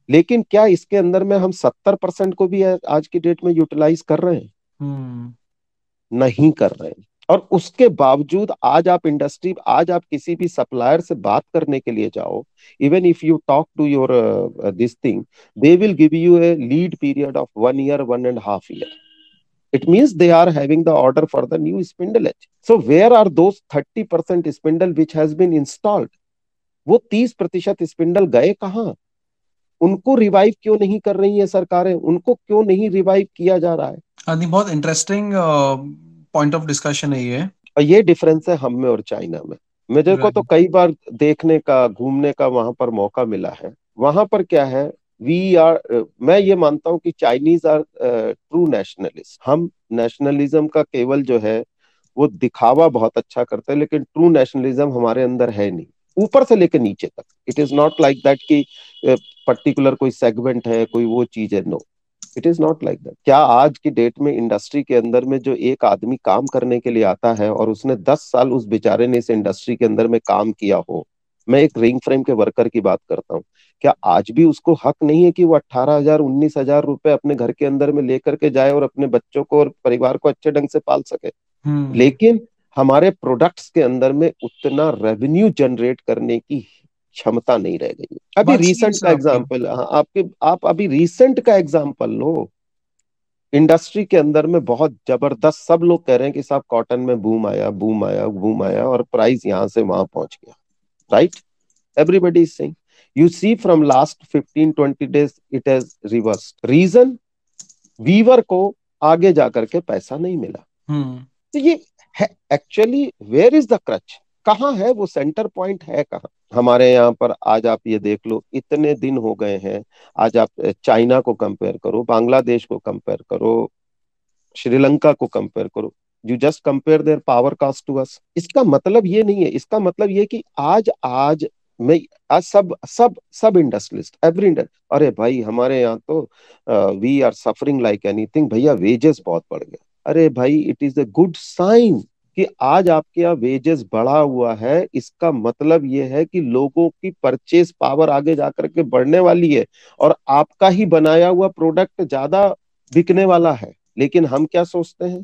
लेकिन क्या इसके अंदर में हम सत्तर परसेंट को भी आज की डेट में यूटिलाइज कर रहे हैं? hmm. नहीं कर रहे हैं। और उसके बावजूद आज आप इंडस्ट्री, आज आप किसी भी सप्लायर से बात करने के लिए जाओ even if you talk to your this thing they will give you a lead period of one year one and half year it means they are having the order for the new spindle edge so where are those 30% spindle which has been installed? वो 30 प्रतिशत spindle गए कहाँ? उनको revive क्यों नहीं कर रही है सरकारें? उनको क्यों नहीं रिवाइव किया जा रहा है? हाँ बहुत इंटरेस्टिंग पॉइंट ऑफ़ डिस्कशन है ये। और ये डिफरेंस है हम में और चाइना में। मुझे को तो कई बार देखने का घूमने का वहाँ पर मौका मिला है। वहाँ पर क्या है? वी आर मैं ये मानता हूँ कि चाइनीज़ आर ट्रू नेशनलिस्ट हम नेशनलिज्म का केवल जो है वो दिखावा बहुत अच्छा करते हैं लेकिन ट्रू नेशनलिज्म हमारे अंदर है नहीं। ऊपर से लेकर नीचे तक। It is not like that कि पर्टिकुलर कोई सेगमेंट है कोई वो चीज़ है no it is not like that क्या आज की डेट में इंडस्ट्री के अंदर में जो एक आदमी काम करने के लिए आता है और उसने दस साल उस बेचारे ने इस इंडस्ट्री के अंदर में काम किया हो? मैं एक रिंग फ्रेम के वर्कर की बात करता हूँ। क्या आज भी उसको हक नहीं है कि वो अट्ठारह हज़ार उन्नीस हज़ार रुपए अपने घर के अंदर में लेकर के जाए और अपने बच्चों को और परिवार को अच्छे ढंग से पाल सके? हम्म। लेकिन हमारे प्रोडक्ट्स के अंदर में उतना रेवेन्यू जनरेट करने की क्षमता नहीं रह गई। अभी रिसेंट का एग्जांपल हाँ, आपके आप अभी रिसेंट का एग्ज़ाम्पल लो। इंडस्ट्री के अंदर में बहुत ज़बरदस्त सब लोग कह रहे हैं कि साहब कॉटन में बूम आया बूम आया बूम आया और प्राइस यहाँ से वहाँ पहुँच गया right everybody is saying you see from last 15 20 days it has reverse reason weaver को आगे जाकर के पैसा नहीं मिला। हम्म। तो ये actually where is the crutch कहाँ है वो सेंटर पॉइंट है कहाँ? हमारे यहाँ पर आज आप ये देख लो, इतने दिन हो गए हैं, आज आप चाइना को कंपेयर करो, बांग्लादेश को कंपेयर करो, श्रीलंका को कंपेयर करो you just compare their power cost to us इसका मतलब ये नहीं है, इसका मतलब ये कि आज आज मैं, आज सब सब सब इंडस्ट्रियलिस्ट एवरी अरे भाई हमारे यहाँ तो we are suffering like anything भैया वेजेस बहुत बढ़ गए। अरे भाई it is a good sign कि आज आपके यहाँ वेजेस बढ़ा हुआ है, इसका मतलब ये है कि लोगों की परचेज पावर आगे जाकर के बढ़ने वाली है और आपका ही बनाया हुआ प्रोडक्ट ज़्यादा बिकने वाला है। लेकिन हम क्या सोचते हैं?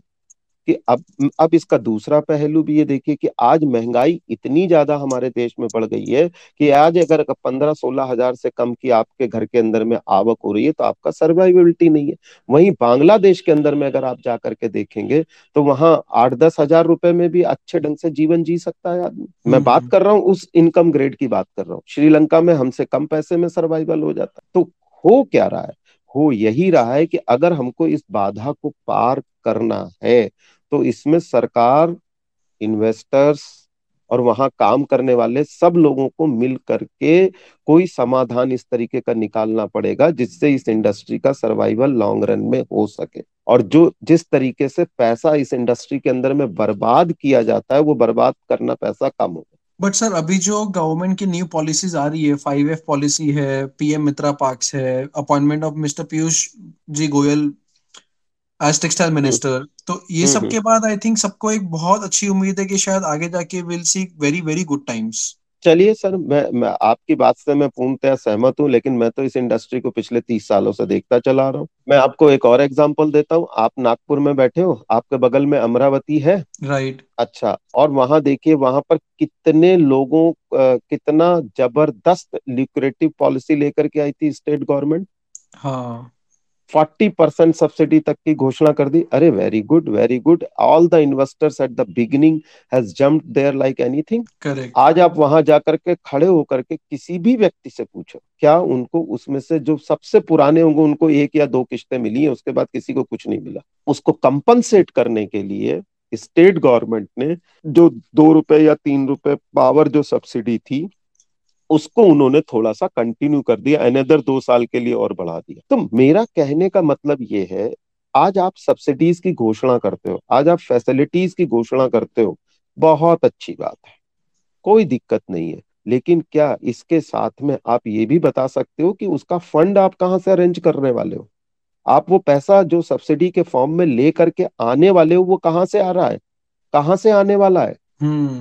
कि अब अब इसका दूसरा पहलू भी ये देखिए कि आज महँगाई इतनी ज़्यादा हमारे देश में बढ़ गई है कि आज अगर पंद्रह सोलह हज़ार से कम की आपके घर के अंदर में आवक हो रही है तो आपका सर्वाइबिलिटी नहीं है। वहीं बांग्लादेश के अंदर में अगर आप जा करके देखेंगे तो वहाँ आठ दस हज़ार रुपए में भी अच्छे ढंग से जीवन जी सकता है आदमी। मैं बात हम्म। कर रहा हूँ उस इनकम ग्रेड की बात कर रहा हूँ। श्रीलंका में हमसे कम पैसे में सर्वाइवल हो जाता है। तो हो क्या रहा है? हो यही रहा है कि अगर हमको इस बाधा को पार करना है तो इसमें सरकार इन्वेस्टर्स और वहाँ काम करने वाले सब लोगों को मिल करके कोई समाधान इस तरीके का निकालना पड़ेगा जिससे इस इंडस्ट्री का सर्वाइवल लॉन्ग रन में हो सके। और जो जिस तरीके से पैसा इस इंडस्ट्री के अंदर में बर्बाद किया जाता है, वो बर्बाद करना पैसा कम हो बट सर अभी जो गवर्नमेंट की न्यू पॉलिसीज़ आ रही है फाइव एफ़ पॉलिसी है पीएम मित्रा पार्क्स है appointment of Mister Piyush ji Goyal as textile minister तो ये हम्म, सब हम्म। के बाद आई थिंक सबको एक बहुत अच्छी उम्मीद है कि शायद आगे जाके will see very very good times चलिए सर मैं, मैं आपकी बात से मैं पूर्णतः सहमत हूँ लेकिन मैं तो इस इंडस्ट्री को पिछले तीस सालों से देखता चला रहा हूँ। मैं आपको एक और एग्जांपल देता हूँ। आप नागपुर में बैठे हो आपके बगल में अमरावती है। राइट अच्छा और वहाँ देखिए वहाँ पर कितने लोगों कितना ज़बरदस्त लिक्रेटिव पॉलिसी लेकर के आई थी स्टेट गवर्नमेंट हाँ। फोर्टी परसेंट सब्सिडी तक की घोषणा कर दी। अरे very good very good all the investors at the beginning has jumped there like anything आज आप वहाँ जाकर के खड़े होकर के किसी भी व्यक्ति से पूछो क्या उनको उसमें से जो सबसे पुराने होंगे उनको एक या दो किस्तें मिली है उसके बाद किसी को कुछ नहीं मिला। उसको कंपनसेट करने के लिए स्टेट गवर्नमेंट ने जो दो रुपए या तीन रुपए पावर जो सब्सिडी थी उसको उन्होंने थोड़ा सा कंटिन्यू कर दिया अनदर दो साल के लिए और बढ़ा दिया। तो मेरा कहने का मतलब ये है, आज आप सब्सिडीज की घोषणा करते हो, आज आप फैसिलिटीज़ की घोषणा करते हो, बहुत अच्छी बात है, कोई दिक्कत नहीं है। लेकिन क्या इसके साथ में आप ये भी बता सकते हो कि उसका फंड आप कहाँ से अरेंज करने वाले हो? आप वो पैसा जो सब्सिडी के फॉर्म में ले करके आने वाले हो, वो कहाँ से आ रहा है? कहाँ से आने वाला है।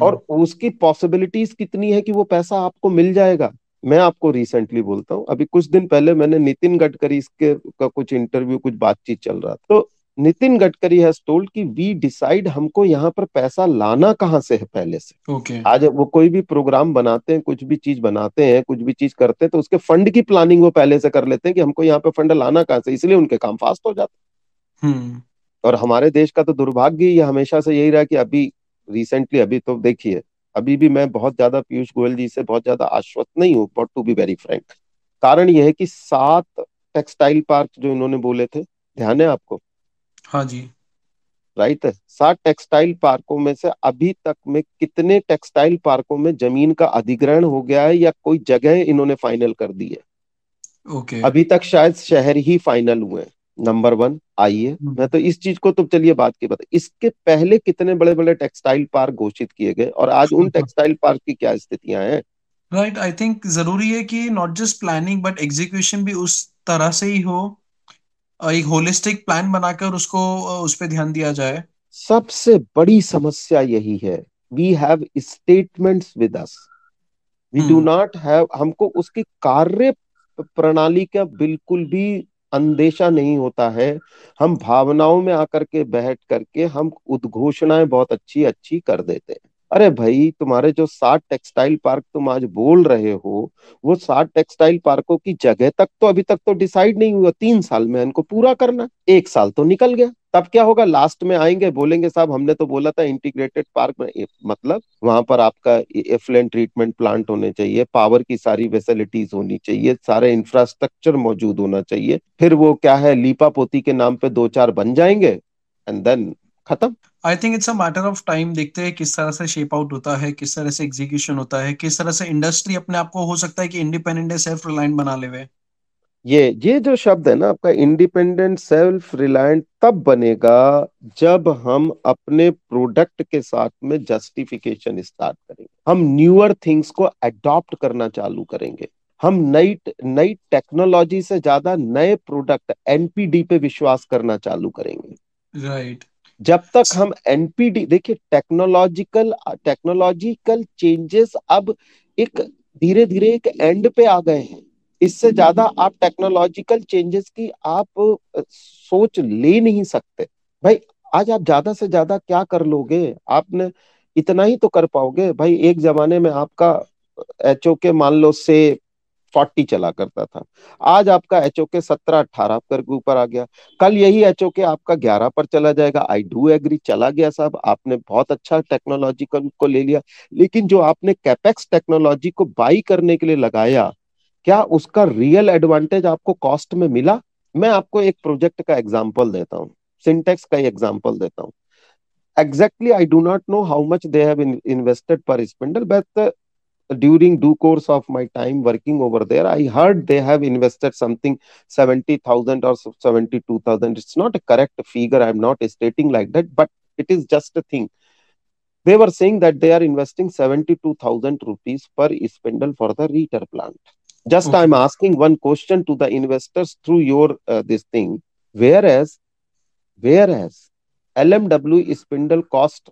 और उसकी पॉसिबिलिटीज कितनी है कि वो पैसा आपको मिल जाएगा? मैं आपको रिसेंटली बोलता हूँ अभी कुछ दिन पहले मैंने नितिन गडकरी इसके का कुछ इंटरव्यू कुछ बातचीत चल रहा था। तो नितिन गडकरी हैज़ टोल्ड कि वी डिसाइड हमको यहाँ पर पैसा लाना कहाँ से है पहले से। Okay. आज वो कोई भी प्रोग्राम बनाते हैं कुछ भी चीज़ बनाते हैं कुछ भी चीज़ करते हैं तो उसके फंड की प्लानिंग वो पहले से कर लेते हैं कि हमको यहाँ पे फंड लाना कहाँ से इसलिए उनके काम फास्ट हो जाते हैं। hmm. और हमारे देश का तो दुर्भाग्य हमेशा से यही रहा कि अभी रिसेंटली अभी तो देखिए अभी भी मैं बहुत ज़्यादा पीयूष गोयल जी से बहुत ज़्यादा आश्वस्त नहीं हूँ but to be very frank कारण यह है कि सात टेक्सटाइल पार्क जो इन्होंने बोले थे ध्यान है आपको? हाँ जी। राइट है सात टेक्सटाइल पार्कों में से अभी तक में कितने टेक्सटाइल पार्कों में ज़मीन का अधिग्रहण हो गया है या कोई जगह इन्होंने फाइनल कर दी है? Okay okay. अभी तक शायद शहर ही फाइनल हुए हैं। नंबर वन आइए। हम्म। मैं तो इस चीज़ को तो चलिए बात की बता इसके पहले कितने बड़े बड़े टेक्सटाइल पार्क घोषित किए गए और आज उन टेक्सटाइल पार्क की क्या स्थितियाँ हैं? राइट आई थिंक ज़रूरी है कि not just planning but execution भी उस तरह से ही हो। एक होलिस्टिक प्लान बनाकर उसको उस पर ध्यान दिया जाए। सबसे बड़ी समस्या यही है। We have statements with us we do not have हमको उसकी कार्य प्रणाली का बिल्कुल भी अंदेशा नहीं होता है। हम भावनाओं में आकर के बैठ करके हम उद्घोषणाएँ बहुत अच्छी अच्छी कर देते हैं। अरे भाई, तुम्हारे जो सात टेक्सटाइल पार्क तुम आज बोल रहे हो, वो सात टेक्सटाइल पार्कों की जगह तक तो अभी तक तो डिसाइड नहीं हुआ तीन साल में इनको पूरा करना, एक साल तो निकल गया। तब क्या होगा? लास्ट में आएँगे, बोलेंगे, साहब, हमने तो बोला था इंटीग्रेटेड पार्क में मतलब वहाँ पर आपका एफ्लुएंट ट्रीटमेंट प्लांट होने चाहिए पावर की सारी फैसिलिटीज़ होनी चाहिए, सारे इंफ्रास्ट्रक्चर मौजूद होना चाहिए। फिर वो क्या है, लीपा पोती के नाम पे दो चार बन जाएँगे एंड देन खत्म। I think it's a matter of time देखते हैं किस तरह से शेप आउट होता है, किस तरह से एग्जीक्यूशन होता है, किस तरह से इंडस्ट्री अपने आप को हो सकता है कि इंडिपेंडेंट सेल्फ रिलायंट बना ले ये ये जो शब्द है ना आपका इंडिपेंडेंट सेल्फ रिलायंट तब बनेगा जब हम अपने प्रोडक्ट के साथ में जस्टिफिकेशन स्टार्ट करेंगे। हम न्यूअर थिंग्स को एडॉप्ट करना चालू करेंगे। हम नई नई टेक्नोलॉजी से ज़्यादा नए प्रोडक्ट एनपीडी पे विश्वास करना चालू करेंगे। Right right. जब तक हम एनपीडी देखिए टेक्नोलॉजिकल टेक्नोलॉजिकल चेंजेस अब एक धीरे धीरे एक एंड पे आ गए हैं। इससे ज़्यादा आप टेक्नोलॉजिकल चेंजेस की आप सोच ले नहीं सकते। भाई, आज आप ज़्यादा से ज़्यादा क्या कर लोगे? आपने इतना ही तो कर पाओगे। भाई, एक जमाने में आपका एच के मान लो से फोर्टी चला करता था। आज आपका एच ओ के सत्रह अट्ठारह करके ऊपर आ गया। कल यही एच के आपका ग्यारह पर चला जाएगा। आई डू एग्री चला गया साहब आपने बहुत अच्छा टेक्नोलॉजी को ले लिया। लेकिन जो आपने कैपेक्स टेक्नोलॉजी को बाई करने के लिए लगाया क्या उसका रियल एडवांटेज आपको कॉस्ट में मिला? मैं आपको एक प्रोजेक्ट का एग्ज़ाम्पल देता हूँ सिंटेक्स का एग्ज़ाम्पल देता हूँ। Exactly I do not know how much they have invested per spindle but during due course of my time working over there I heard they have invested something seventy thousand और seventy two thousand it's not a correct figure I am not stating like that but it is just a thing They were saying that they are investing 72,000 rupees per spindle for the reiter plant. Just okay. i'm asking one question to the investors through your uh, this thing. Whereas whereas lmw spindle cost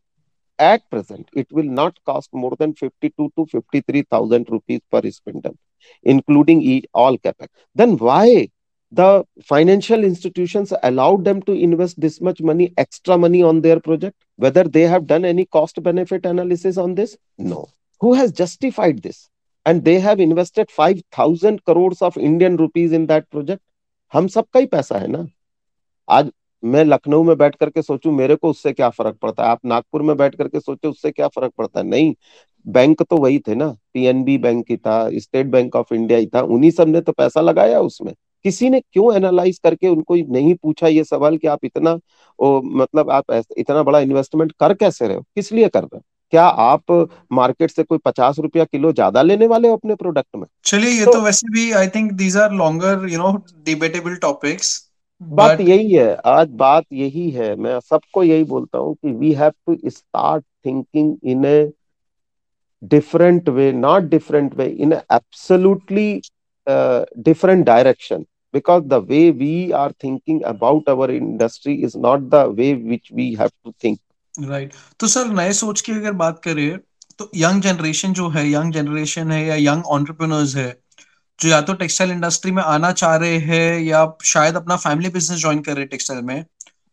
at present it will not cost more than 52 to 53000 rupees per spindle including all capex. Then why the financial institutions allowed them to invest this much money extra money on their project? Whether they have done any cost benefit analysis on this? No. Who has justified this and they have invested 5000 crores of indian rupees in that project. हम सबका ही पैसा है ना? आज मैं लखनऊ में बैठ करके सोचूं मेरे को उससे क्या फ़र्क पड़ता है? आप नागपुर में बैठ करके सोचे उससे क्या फ़र्क पड़ता है? नहीं बैंक तो वही थे ना। पीएनबी बैंक ही था स्टेट बैंक ऑफ़ इंडिया ही था। उन्हीं सबने तो पैसा लगाया उसमें। किसी ने क्यों एनालाइज करके उनको नहीं पूछा ये सवाल कि आप इतना ओ, मतलब आप इतना बड़ा इन्वेस्टमेंट कर कैसे रहे हो? किस लिए कर रहे हो? क्या आप मार्केट से कोई पचास रुपया किलो ज़्यादा लेने वाले हो अपने प्रोडक्ट में? चलिए ये तो, तो वैसे भी I think these are longer you know debatable topics बात यही है आज बात यही है मैं सबको यही बोलता हूँ कि we have to start thinking in a different way not different way in absolutely different direction because the way we are thinking about our industry is not the way which we have to think. Right तो sir नए सोच की अगर बात करें तो young generation जो है यंग जनरेशन है या यंग ऑन्टरप्रिनर्स है जो या तो टेक्सटाइल इंडस्ट्री में आना चाह रहे हैं या शायद अपना फैमिली बिज़नेस ज्वाइन कर रहे हैं टेक्सटाइल में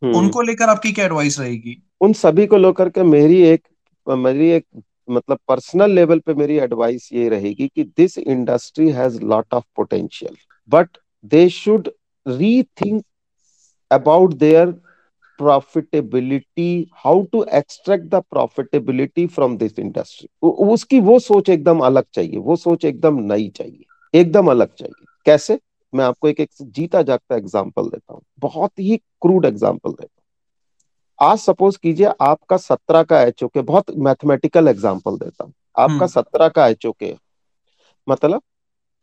हम्म। उनको लेकर आपकी क्या एडवाइस रहेगी उन सभी को लेकर के मेरी एक मेरी एक मतलब पर्सनल लेवल पे मेरी एडवाइस ये रहेगी कि this industry has lot of potential but they should rethink about their profitability how to extract the profitability from this industry उसकी वो सोच एकदम अलग चाहिए वो सोच एकदम नई चाहिए एकदम अलग चाहिए। कैसे? मैं आपको एक, एक जीता जागता एग्ज़ाम्पल देता हूँ बहुत ही क्रूड एग्ज़ाम्पल देता हूँ। आज सपोज़ कीजिए आपका सत्रह का एच ओके बहुत मैथमेटिकल एग्ज़ाम्पल देता हूँ। आपका हम्म। सत्रह का एच ओके मतलब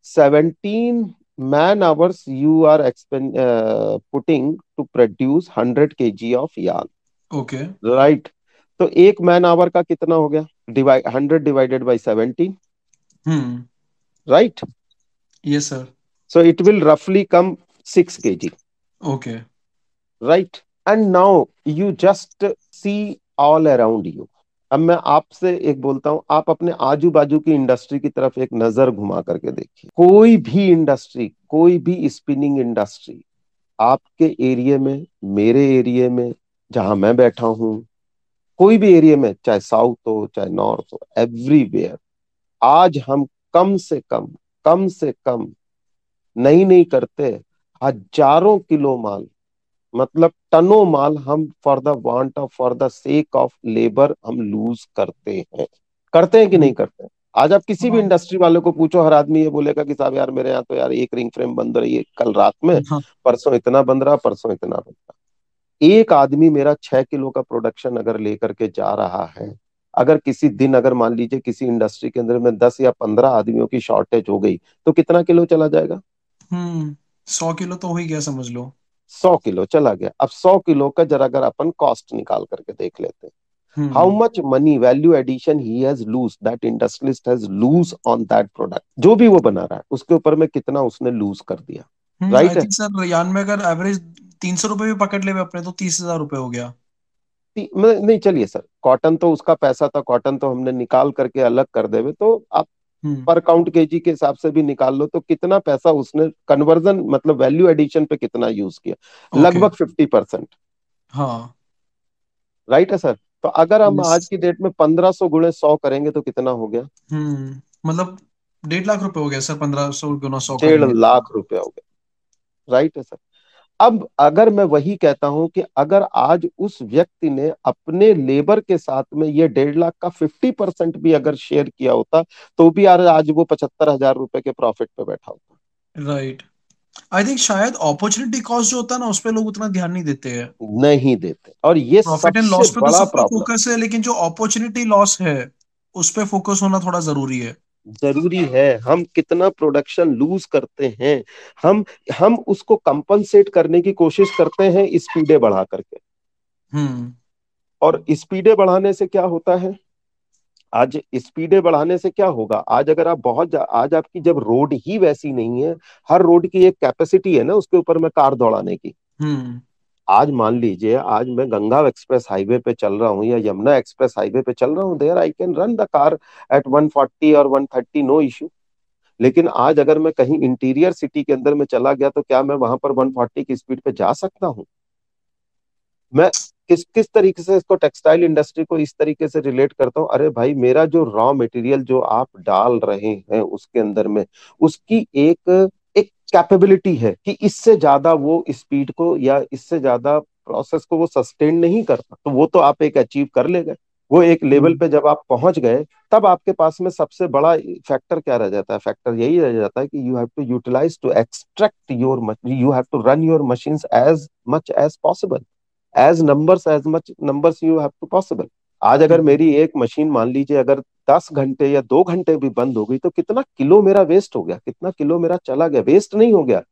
seventeen man hours you are expend putting to produce hundred K G of yarn okay right तो एक मैन आवर का कितना हो गया divide hundred divided by seventeen right Yes, sir. So it will roughly come 6 kg. Okay. Right. And now you just see all around you. अब मैं आपसे एक बोलता हूँ, आप अपने आजू बाजू की इंडस्ट्री की तरफ़ एक नज़र घुमा करके देखिए। कोई भी इंडस्ट्री, कोई भी स्पिनिंग इंडस्ट्री आपके एरिया में, मेरे एरिया में, जहाँ मैं बैठा हूँ, कोई भी एरिया में, चाहे साउथ हो, चाहे नॉर्थ हो, एवरीवेयर, आज हम कम से कम कम से कम नहीं नहीं करते, हज़ारों किलो माल मतलब टनों माल हम for the want of for the sake of labour हम लूज करते हैं। करते हैं कि नहीं करते हैं? आज आप किसी भी इंडस्ट्री वाले को पूछो हर आदमी ये बोलेगा कि साहब यार मेरे यहाँ तो यार एक रिंग फ्रेम बंद रही है कल रात में हाँ। परसों इतना बंद रहा परसों इतना बंद रहा। एक आदमी मेरा छह किलो का प्रोडक्शन अगर लेकर के जा रहा है अगर किसी दिन अगर मान लीजिए किसी इंडस्ट्री के अंदर में दस या पंद्रह आदमियों की शॉर्टेज हो गई तो कितना किलो चला जाएगा? हम्म सौ किलो तो हो ही गया समझ लो। सौ किलो चला गया। अब सौ किलो का जरा अगर अपन कॉस्ट निकाल करके देख लेते हैं। हम्म। How much money value addition he has lose that industrialist has lose on that product जो भी वो बना रहा है उसके ऊपर में कितना उसने लूज कर दिया। हम्म राइट आई है? सर रियान में अगर एवरेज तीन सौ रुपए भी पकड़ ले अपने तो तीस हज़ार रुपए हो गया। नहीं चलिए सर कॉटन तो उसका पैसा था कॉटन तो हमने निकाल करके अलग कर देवे तो आप हम्म पर काउंट केजी के हिसाब से भी निकाल लो तो कितना पैसा उसने कन्वर्जन मतलब वैल्यू एडिशन पे कितना यूज़ किया? लगभग फिफ्टी परसेंट हाँ। राइट है सर तो अगर हम आज की डेट में पंद्रह सौ गुणे सौ करेंगे तो कितना हो गया? हम्म मतलब डेढ़ लाख रुपए हो गया सर पंद्रह सौ गुना सौ डेढ़ लाख रुपए हो गया। राइट है सर अब अगर मैं वही कहता हूँ कि अगर आज उस व्यक्ति ने अपने लेबर के साथ में ये डेढ़ लाख का फिफ्टी परसेंट भी अगर शेयर किया होता तो भी यार आज वो पचहत्तर हज़ार रुपए के प्रॉफिट पे बैठा होता। राइट आई थिंक शायद अपॉर्चुनिटी कॉस्ट जो होता है ना उस पे लोग उतना ध्यान नहीं देते हैं। नहीं देते। और ये प्रॉफिट एंड लॉस पे तो सबका फोकस है। लेकिन जो अपॉर्चुनिटी लॉस है उस पर फोकस होना थोड़ा ज़रूरी है। ज़रूरी है हम कितना प्रोडक्शन लूज करते हैं हम हम उसको कंपनसेट करने की कोशिश करते हैं स्पीडे बढ़ा करके। हम्म। और स्पीडे बढ़ाने से क्या होता है? आज स्पीडे बढ़ाने से क्या होगा? आज अगर आप बहुत आज आपकी जब रोड ही वैसी नहीं है हर रोड की एक कैपेसिटी है ना उसके ऊपर में कार दौड़ाने की। हम्म। आज मान लीजिए, आज मैं गंगा एक्सप्रेस हाईवे पे चल रहा हूँ या यमुना एक्सप्रेस हाईवे पे चल रहा हूँ there I can run the car at 140 और 130 नो इश्यू लेकिन आज अगर मैं कहीं इंटीरियर सिटी के अंदर में चला गया तो क्या मैं वहाँ पर 140 की स्पीड पे जा सकता हूँ? मैं किस किस तरीके से इसको टेक्सटाइल इंडस्ट्री को इस तरीके से रिलेट करता हूँ? अरे भाई, मेरा जो रॉ मटेरियल जो आप डाल रहे हैं उसके अंदर में, उसकी एक कैपेबिलिटी है कि इससे ज़्यादा वो स्पीड को या इससे ज़्यादा प्रोसेस को वो सस्टेन नहीं करता तो वो तो आप एक अचीव कर ले गए। वो एक लेवल हम्म। पे जब आप पहुँच गए तब आपके पास में सबसे बड़ा फैक्टर क्या रह जाता है? फैक्टर यही रह जाता है कि you have to utilise to extract your you have to run your machine as much as possible as numbers as much numbers you have to possible आज अगर हम्म। मेरी एक मशीन मान लीजिए अगर दस घंटे या दो घंटे भी बंद हो गई तो कितना किलो मेरा वेस्ट हो गया कितना किलो मेरा चला गया वेस्ट नहीं हो गया।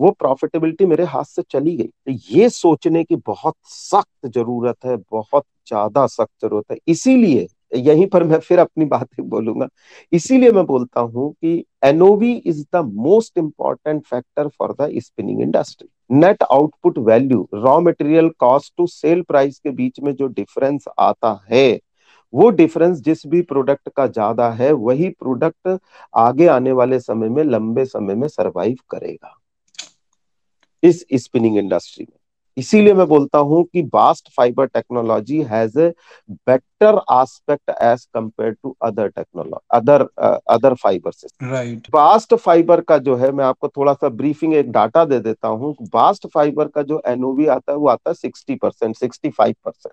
वो प्रॉफिटेबिलिटी मेरे हाथ से चली गई। तो ये सोचने की बहुत सख्त ज़रूरत है बहुत ज़्यादा सख्त ज़रूरत है। इसीलिए यहीं पर मैं फिर अपनी बातें बोलूँगा। इसीलिए मैं बोलता हूँ कि NOV is the most important factor for the spinning industry net output value raw material cost to sell price के बीच में जो डिफरेंस आता है, वो डिफरेंस जिस भी प्रोडक्ट का ज़्यादा है, वही प्रोडक्ट आगे आने वाले समय में, लंबे समय में सरवाइव करेगा। इस स्पिनिंग इंडस्ट्री में। इसीलिए मैं बोलता हूँ कि bast fibre technology has a better aspect as compared to other technology other other fibre system right bast fibre का जो है मैं आपको थोड़ा सा ब्रीफिंग एक डाटा दे देता हूँ। बास्ट फाइबर का जो एनओवी आता है वो आता है sixty percent sixty five percent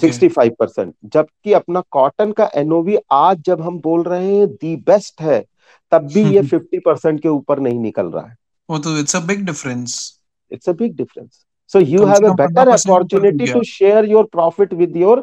sixty five percent जबकि अपना कॉटन का एनओवी आज जब हम बोल रहे हैं दी बेस्ट है तब भी ये फिफ्टी परसेंट के ऊपर नहीं निकल रहा है। वो तो it's a big difference it's a big difference so you have a better 15% ऊपर हो opportunity to share your profit with your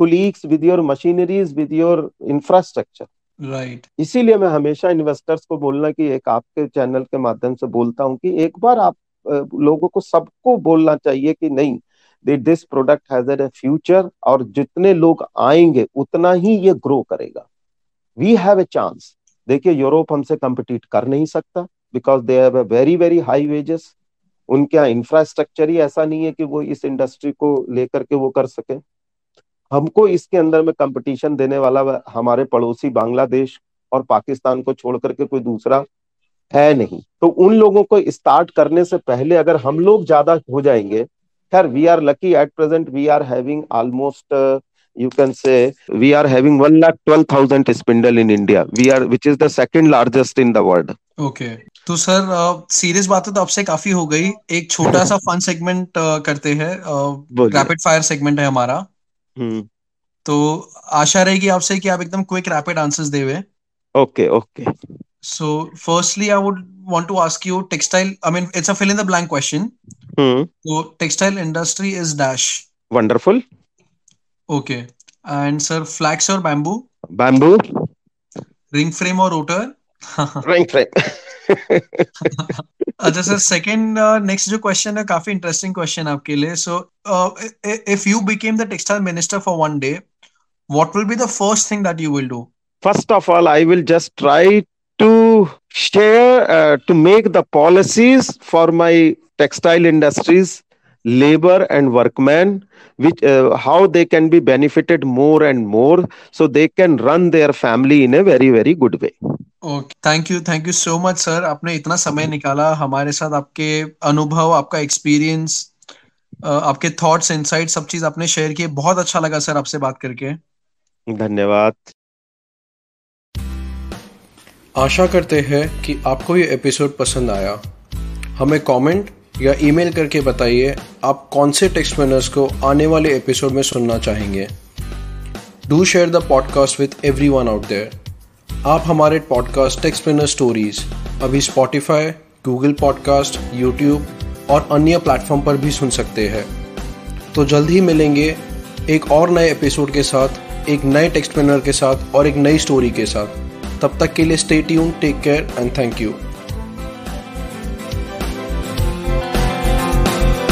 colleagues with your machineries with your infrastructure. Right इसीलिए मैं हमेशा इन्वेस्टर्स को बोलना कि एक आपके चैनल के माध्यम से बोलता हूँ कि एक बार आप अ, लोगों को सबको बोलना चाहिए कि नहीं this product has a future और जितने लोग आएँगे उतना ही ये ग्रो करेगा। वी हैव ए चांस देखिए यूरोप हमसे कम्पिटिट कर नहीं सकता because they have a very very high wages उनके यहाँ इंफ्रास्ट्रक्चर ही ऐसा नहीं है कि वो इस इंडस्ट्री को लेकर के वो कर सके हमको इसके अंदर में कंपटीशन देने वाला हमारे पड़ोसी बांग्लादेश और पाकिस्तान को छोड़ करके कोई दूसरा है नहीं तो उन लोगों को स्टार्ट करने से पहले अगर हम लोग ज़्यादा हो जाएँगे खैर we are lucky at present we are having almost you can say we are having 1 lakh 12,000 spindle in India. We are, which is the second largest in the world. Okay. तो सर सीरियस बातें तो आपसे काफ़ी हो गई। एक छोटा सा फन सेगमेंट करते हैं। रैपिड फायर सेगमेंट है हमारा। हम्म। तो आशा रहेगी आपसे कि आप एकदम क्विक रैपिड आंसर्स देवे okay okay. So firstly I would want to ask you textile I mean it's a fill in the blank question तो textile industry is dash wonderful okay and sir flax और bamboo bamboo ring frame और rotor ring frame अच्छा sir second next जो question है, काफ़ी interesting question आपके लिए. So if you became the textile minister for one day what will be the first thing that you will do first of all I will just try to share to make the policies for my textile industries labor and workmen which uh, how they can be benefited more and more so they can run their family in a very very good way. Okay thank you thank you so much sir आपने इतना समय निकाला हमारे साथ आपके अनुभव आपका experience आपके थॉट्स इनसाइट सब चीज़ आपने शेयर किए। बहुत अच्छा लगा सर आपसे बात करके। धन्यवाद। आशा करते हैं कि आपको ये एपिसोड पसंद आया। हमें कमेंट या ईमेल करके बताइए, आप कौन से टेक्स्ट मैनर्स को आने वाले एपिसोड में सुनना चाहेंगे। Do share the podcast with everyone out there आप हमारे पॉडकास्ट टेक्स्ट टेक्सप्लेनर स्टोरीज अभी स्पॉटिफाई गूगल पॉडकास्ट यूट्यूब और अन्य प्लेटफॉर्म पर भी सुन सकते हैं। तो जल्द ही मिलेंगे एक और नए एपिसोड के साथ, एक नए टेक्स्ट टेक्सप्लेनर के साथ और एक नई स्टोरी के साथ। तब तक के लिए stay tune take care and thank you